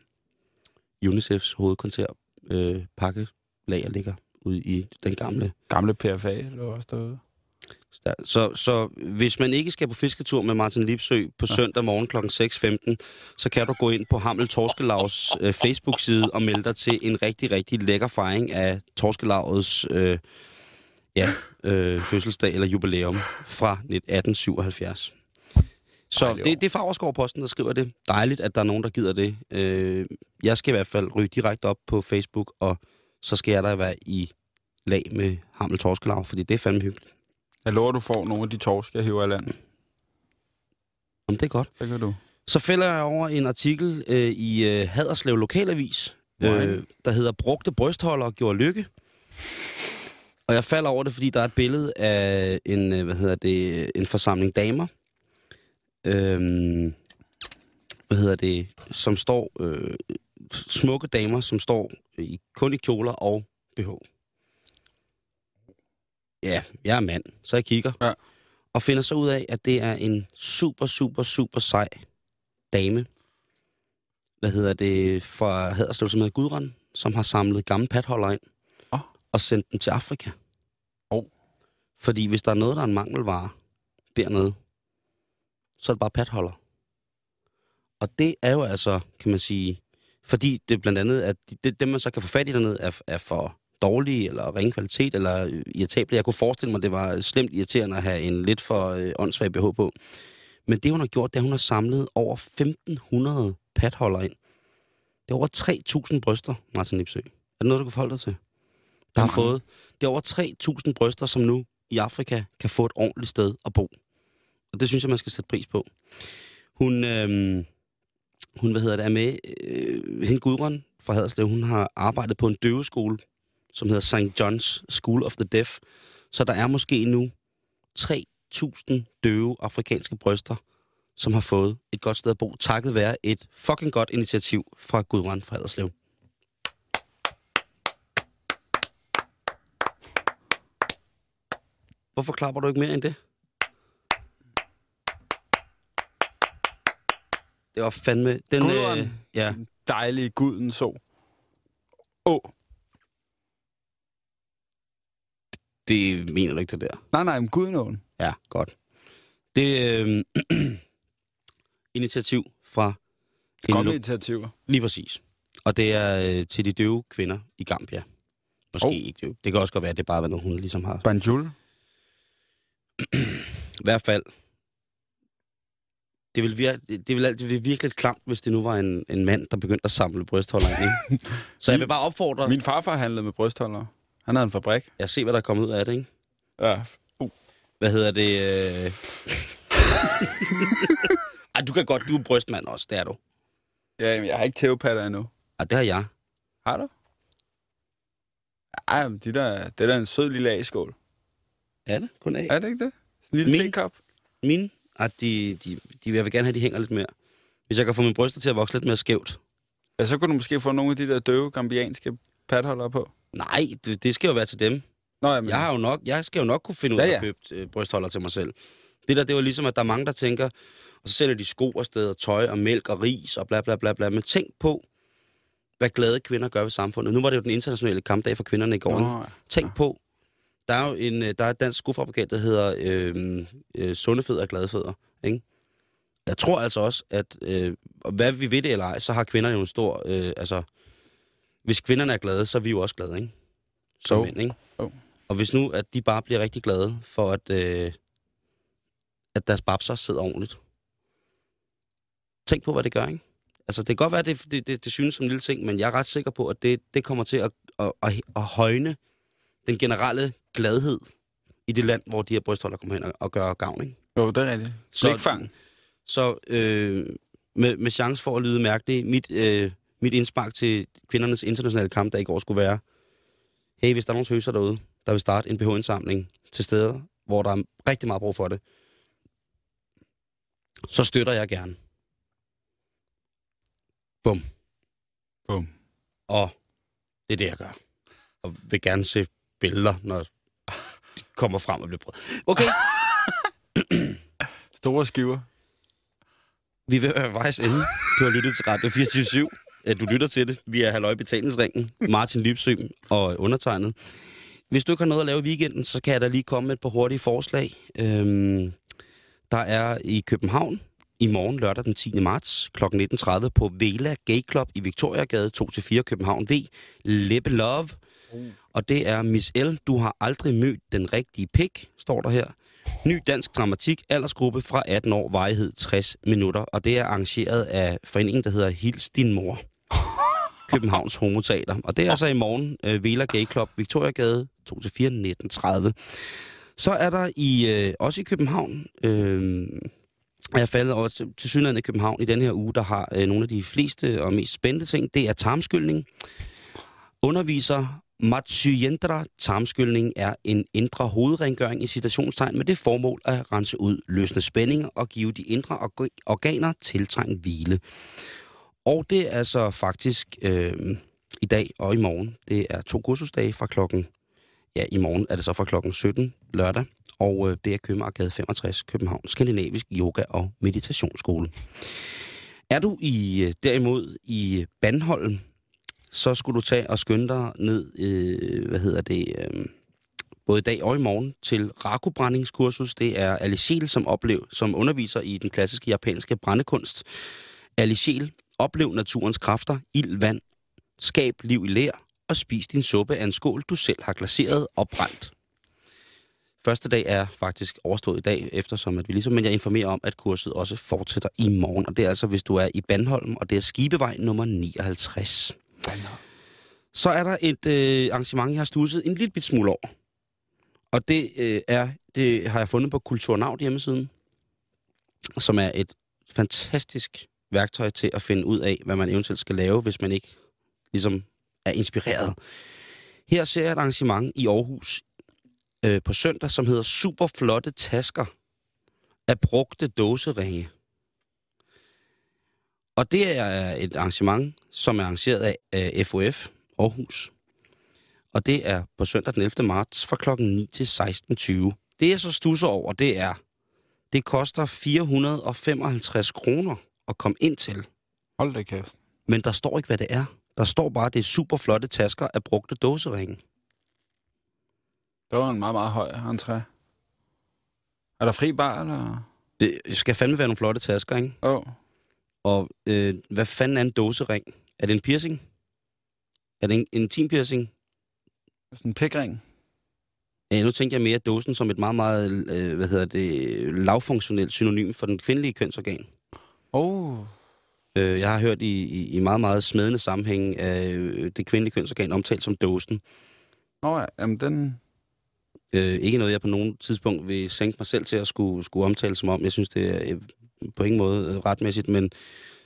[SPEAKER 2] UNICEFs hovedkvarter øh, pakkelager ligger ude i den gamle
[SPEAKER 3] Gamle PFA lå også derude.
[SPEAKER 2] Så, så, så hvis man ikke skal på fisketur med Martin Lipsø på søndag morgen kl. 6.15, så kan du gå ind på Hamel Torskelavs øh, Facebook-side og melde dig til en rigtig, rigtig lækker fejring af Torskelavets øh, ja, øh, fødselsdag eller jubilæum fra 1877. Så det, det er Favreskov-posten, der skriver det. Dejligt, at der er nogen, der gider det. Øh, jeg skal i hvert fald ryge direkte op på Facebook, og så skal jeg da være i lag med Hamel Torskelav, fordi det er fandme hyggeligt.
[SPEAKER 3] Jeg lover, du får nogle af de torsk, jeg hiver i land.
[SPEAKER 2] Om det er godt.
[SPEAKER 3] Det kan du.
[SPEAKER 2] Så fælder jeg over en artikel øh, i øh, Haderslev Lokalavis, øh, der hedder Brugte brystholder gjorde lykke. Og jeg falder over det, fordi der er et billede af en, øh, hvad hedder det, en forsamling damer, øhm, hvad hedder det, som står, øh, smukke damer, som står i, kun i kjoler og BH. Ja, jeg er mand, så jeg kigger.
[SPEAKER 3] Ja.
[SPEAKER 2] Og finder så ud af, at det er en super, super, super sej dame, hvad hedder det, fra Haderslev, som hedder Gudrun, som har samlet gamle patholder ind. Og sendt dem til Afrika.
[SPEAKER 3] Åh.
[SPEAKER 2] Fordi hvis der er noget, der er en mangelvare dernede, så er det bare patholder. Og det er jo altså, kan man sige, fordi det blandt andet, at det, dem man så kan få fat i dernede, er, er for dårlige eller ringe kvalitet eller øh, irritable. Jeg kunne forestille mig, det var slemt irriterende at have en lidt for øh, åndssvag BH på. Men det, hun har gjort, det er, at hun har samlet over 1.500 patholder ind. Det er over 3.000 bryster, Martin Lipsø. Er det noget, du kan forholde dig til? Der har fået. Det er over 3.000 bryster, som nu i Afrika kan få et ordentligt sted at bo. Og det synes jeg, man skal sætte pris på. Hun, øh, hun hvad hedder det, er med, øh, hende Gudrun fra Haderslev, hun har arbejdet på en døveskole, som hedder St. John's School of the Deaf. Så der er måske nu 3.000 døve afrikanske bryster, som har fået et godt sted at bo, takket være et fucking godt initiativ fra Gudrun fra Haderslev. Hvorfor klapper du ikke mere end det? Det var fandme... Den,
[SPEAKER 3] Gudrun.
[SPEAKER 2] Øh, ja.
[SPEAKER 3] Dejlige guden så. Åh.
[SPEAKER 2] Det mener du ikke, det der?
[SPEAKER 3] Nej, nej, men Gudenåen.
[SPEAKER 2] Ja, godt. Det er øh, *clears throat* initiativ fra...
[SPEAKER 3] Godt initiativer.
[SPEAKER 2] Lige præcis. Og det er øh, til de døve kvinder i Gambia. Måske
[SPEAKER 3] Oh.
[SPEAKER 2] oh. ikke døve. Det kan også godt være, at det bare er noget, hun ligesom har.
[SPEAKER 3] Banjul. *clears throat*
[SPEAKER 2] I hvert fald. Det vil, vir- det vil altid blive virkelig klamt, hvis det nu var en, en mand, der begyndte at samle brystholder ind. Ikke? *laughs* Så jeg vil bare opfordre...
[SPEAKER 3] Min farfar handlede med brystholdere. Han havde en fabrik.
[SPEAKER 2] Jeg ser, hvad der er kommet ud af det, ikke?
[SPEAKER 3] Ja.
[SPEAKER 2] Hvad hedder det? Øh... *laughs* Ej, du kan godt, du er brystmand også, det er du.
[SPEAKER 3] Ja, men jeg har ikke tævepatter endnu.
[SPEAKER 2] Ej, det har jeg.
[SPEAKER 3] Har du? Ej, men de der, det er da en sød lille A-skål.
[SPEAKER 2] Er det? Kun af?
[SPEAKER 3] Er det ikke det? En lille
[SPEAKER 2] Min?
[SPEAKER 3] tekop.
[SPEAKER 2] Mine? Ej, de, de, de, jeg vil gerne have, at de hænger lidt mere. Hvis jeg kan få mine bryster til at vokse lidt mere skævt.
[SPEAKER 3] Ja, så kunne du måske få nogle af de der døve gambianske patholder på.
[SPEAKER 2] Nej, det, det skal jo være til dem.
[SPEAKER 3] Nå, jamen,
[SPEAKER 2] Jeg, har jo nok, jeg skal jo nok kunne finde ud
[SPEAKER 3] Ja,
[SPEAKER 2] af
[SPEAKER 3] ja.
[SPEAKER 2] at købe øh, brystholder til mig selv. Det der, det var ligesom, at der er mange, der tænker, og så sælger de sko og tøj og mælk og ris og bla bla bla bla. Men tænk på, hvad glade kvinder gør ved samfundet. Nu var det jo den internationale kampdag for kvinderne i går.
[SPEAKER 3] Nå,
[SPEAKER 2] ikke? Tænk på, der er jo en, øh, der er et dansk skofabrikant, der hedder øh, øh, Sundefødder og Gladefødder. Ikke? Jeg tror altså også, at øh, hvad vi ved det eller ej, så har kvinderne jo en stor... Øh, altså, hvis kvinderne er glade, så er vi jo også glade, ikke? Som
[SPEAKER 3] Jo.
[SPEAKER 2] mænd, ikke?
[SPEAKER 3] Jo.
[SPEAKER 2] Og hvis nu, at de bare bliver rigtig glade for, at, øh, at deres babser sidder ordentligt. Tænk på, hvad det gør, ikke? Altså, det kan godt være, at det, det, det, det synes som en lille ting, men jeg er ret sikker på, at det, det kommer til at, at, at, at højne den generelle gladhed i det land, hvor de her brystholder kommer hen og, og gør gavn, ikke?
[SPEAKER 3] Jo, det er rigtigt. Slikfang.
[SPEAKER 2] Så øh, med, med chance for at lyde mærkeligt, mit, øh, mit indspark til kvindernes internationale kamp, der i går skulle være, hey, hvis der er nogen tøser derude, der vil starte en BH-indsamling til steder, hvor der er rigtig meget brug for det, så støtter jeg gerne. Bum.
[SPEAKER 3] Bum.
[SPEAKER 2] Og det er det, jeg gør. Og vil gerne se billeder, når kommer frem og bliver prøvet. Okay. *clears throat*
[SPEAKER 3] Store skiver.
[SPEAKER 2] Vi vil være vejs ende. Du har lyttet til Radio 24 Du lytter til det via Halløj Betalingsringen, Martin Lipsø og undertegnet. Hvis du ikke har noget at lave i weekenden, så kan jeg da lige komme med et par hurtige forslag. Øhm, der er i København i morgen lørdag den 10. marts kl. 19.30 på Vela Gay Club i Victoriagade 2-4 København V. Lippe Love. Og det er Miss L, du har aldrig mødt den rigtige pik, står der her. Ny dansk dramatik, aldersgruppe fra 18 år, varighed 60 minutter. Og det er arrangeret af foreningen, der hedder Hils din mor. *laughs* Københavns Homoteater. Og det er altså i morgen, øh, Vela Gay Club, Victoriagade, 2-4, 1930. Så er der i øh, også i København, øh, jeg faldet over til, til synligheden i København i den her uge, der har øh, nogle af de fleste og mest spændende ting. Det er tarmskyldning. Underviser Matsuyendra tarmskyldning er en indre hovedrengøring i citationstegn med det formål at rense ud løsne spændinger og give de indre org- organer tiltrængt hvile. Og det er altså faktisk øh, i dag og i morgen. Det er to kursusdage fra klokken, ja i morgen er det så fra klokken 17 lørdag, og øh, det er Købmagergade 65 København, Skandinavisk Yoga- og Meditationsskole. Er du i øh, derimod i Bandholm, så skulle du tage og skynde dig ned, øh, hvad hedder det, øh, både i dag og i morgen til rakubrændingskursus. Det er Alice som, oplev, som underviser i den klassiske japanske brændekunst. Alice, oplev naturens kræfter, ild, vand, skab liv i lær og spis din suppe af en skål, du selv har glaseret og brændt. Første dag er faktisk overstået i dag, eftersom at vi ligesom, men jeg informerer om, at kurset også fortsætter i morgen. Og det er altså, hvis du er i Bandholm, og det er Skibevej nummer 59. Så er der et øh, arrangement, jeg har studset en lille bit smule over. Og det, øh, er, det har jeg fundet på Kulturnavn hjemmesiden, som er et fantastisk værktøj til at finde ud af, hvad man eventuelt skal lave, hvis man ikke ligesom er inspireret. Her ser jeg et arrangement i Aarhus øh, på søndag, som hedder Super flotte tasker af brugte dåseringe. Og det er et arrangement, som er arrangeret af FOF Aarhus. Og det er på søndag den 11. marts fra klokken 9 til 16.20. Det jeg så stusser over, det er, det koster 455 kroner at komme ind til.
[SPEAKER 3] Hold da kæft.
[SPEAKER 2] Men der står ikke, hvad det er. Der står bare, at det er super flotte tasker af brugte dåseringe.
[SPEAKER 3] Det var en meget, meget høj entré. Er der fri bar, eller?
[SPEAKER 2] Det skal fandme være nogle flotte tasker, ikke?
[SPEAKER 3] Åh. Oh.
[SPEAKER 2] Og øh, hvad fanden er en dåsering? Er det en piercing? Er det en, en intim piercing?
[SPEAKER 3] Sådan en pikring.
[SPEAKER 2] Ja, nu tænker jeg mere dåsen som et meget, meget, øh, hvad hedder det, lavfunktionelt synonym for den kvindelige kønsorgan.
[SPEAKER 3] Oh.
[SPEAKER 2] Øh, jeg har hørt i, i, i meget, meget smedende sammenhæng af øh, det kvindelige kønsorgan omtalt som dåsen.
[SPEAKER 3] Nå ja, jamen den...
[SPEAKER 2] Øh, ikke noget, jeg på nogen tidspunkt vil sænke mig selv til at skulle, skulle omtale som om. Jeg synes, det er øh, på ingen måde øh, retmæssigt, men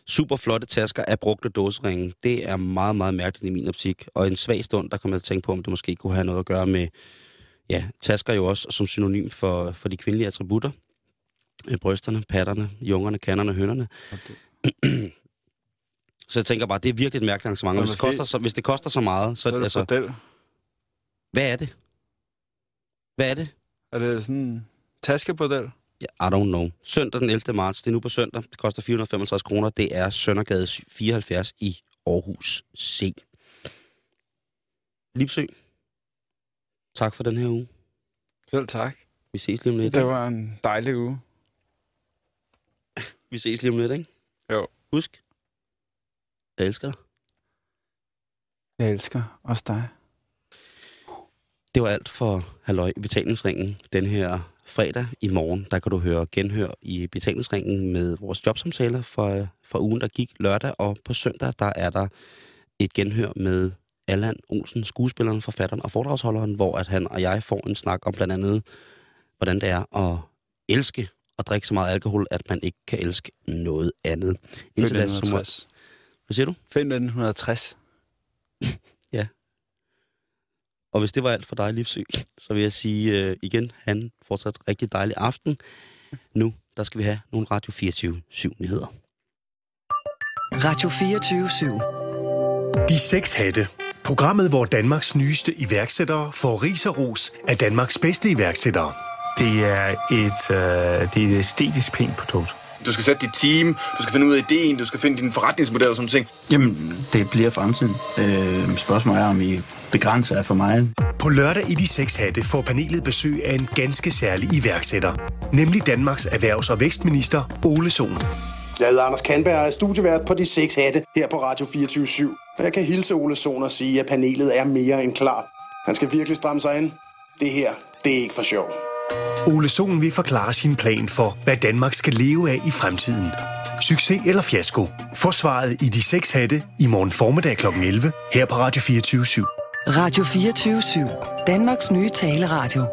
[SPEAKER 2] super flotte tasker af brugte dåseringe, det er meget, meget mærkeligt i min optik. Og en svag stund, der kommer jeg til at tænke på, om det måske kunne have noget at gøre med, ja, tasker jo også som synonym for, for de kvindelige attributter. Øh, brysterne, patterne, jungerne, kannerne, hønderne. Okay. så jeg tænker bare, det er virkelig et mærkeligt arrangement. Hvis det, koster så, hvis det koster så meget, så,
[SPEAKER 3] Så er det
[SPEAKER 2] altså,
[SPEAKER 3] bordel.
[SPEAKER 2] hvad er det? Hvad er det?
[SPEAKER 3] Er det sådan en taskebordel?
[SPEAKER 2] I don't know. Søndag den 11. marts, det er nu på søndag. Det koster 455 kroner. Det er Søndergade 74 i Aarhus C. Lipsø. Tak for den her uge.
[SPEAKER 3] Selv tak.
[SPEAKER 2] Vi ses lige om lidt.
[SPEAKER 3] Det var en dejlig uge. *laughs*
[SPEAKER 2] Vi ses lige om lidt, ikke?
[SPEAKER 3] Jo.
[SPEAKER 2] Husk. Jeg elsker dig.
[SPEAKER 3] Jeg elsker også dig.
[SPEAKER 2] Det var alt for Halløj i betalingsringen den her fredag. I morgen, der kan du høre genhør i betalingsringen med vores jobsamtaler fra, fra ugen, der gik lørdag. Og på søndag, der er der et genhør med Allan Olsen, skuespilleren, forfatteren og foredragsholderen, hvor at han og jeg får en snak om blandt andet, hvordan det er at elske og drikke så meget alkohol, at man ikke kan elske noget andet. Indtil da, så må-
[SPEAKER 3] 1960.
[SPEAKER 2] Hvad siger du?
[SPEAKER 3] Find 1960. *laughs*
[SPEAKER 2] Ja. Og hvis det var alt for dig, Livsø, så vil jeg sige øh, igen, han fortsat rigtig dejlig aften. Nu, der skal vi have nogle Radio 24 7 nyheder.
[SPEAKER 12] Radio 24
[SPEAKER 13] De seks hatte. Programmet, hvor Danmarks nyeste iværksættere får ris og ros af Danmarks bedste iværksættere.
[SPEAKER 14] Det er et, øh, det er et æstetisk pænt produkt.
[SPEAKER 15] Du skal sætte dit team, du skal finde ud af ideen, du skal finde din forretningsmodel og sådan ting.
[SPEAKER 14] Jamen, det bliver fremtiden. Øh, spørgsmålet er, om I begrænser er for meget.
[SPEAKER 13] På lørdag i De Seks Hatte får panelet besøg af en ganske særlig iværksætter. Nemlig Danmarks erhvervs- og vækstminister Ole Sohn.
[SPEAKER 16] Jeg hedder Anders Kandberg og er studievært på De 6 Hatte her på Radio 24 /7. Og jeg kan hilse Ole Sohn og sige, at panelet er mere end klar. Han skal virkelig stramme sig ind. Det her, det er ikke for sjov.
[SPEAKER 13] Ole Sohn vil forklare sin plan for, hvad Danmark skal leve af i fremtiden. Succes eller fiasko? Forsvaret i De seks Hatte i morgen formiddag kl. 11 her på Radio 24 /7.
[SPEAKER 12] Radio 24 Danmarks nye taleradio.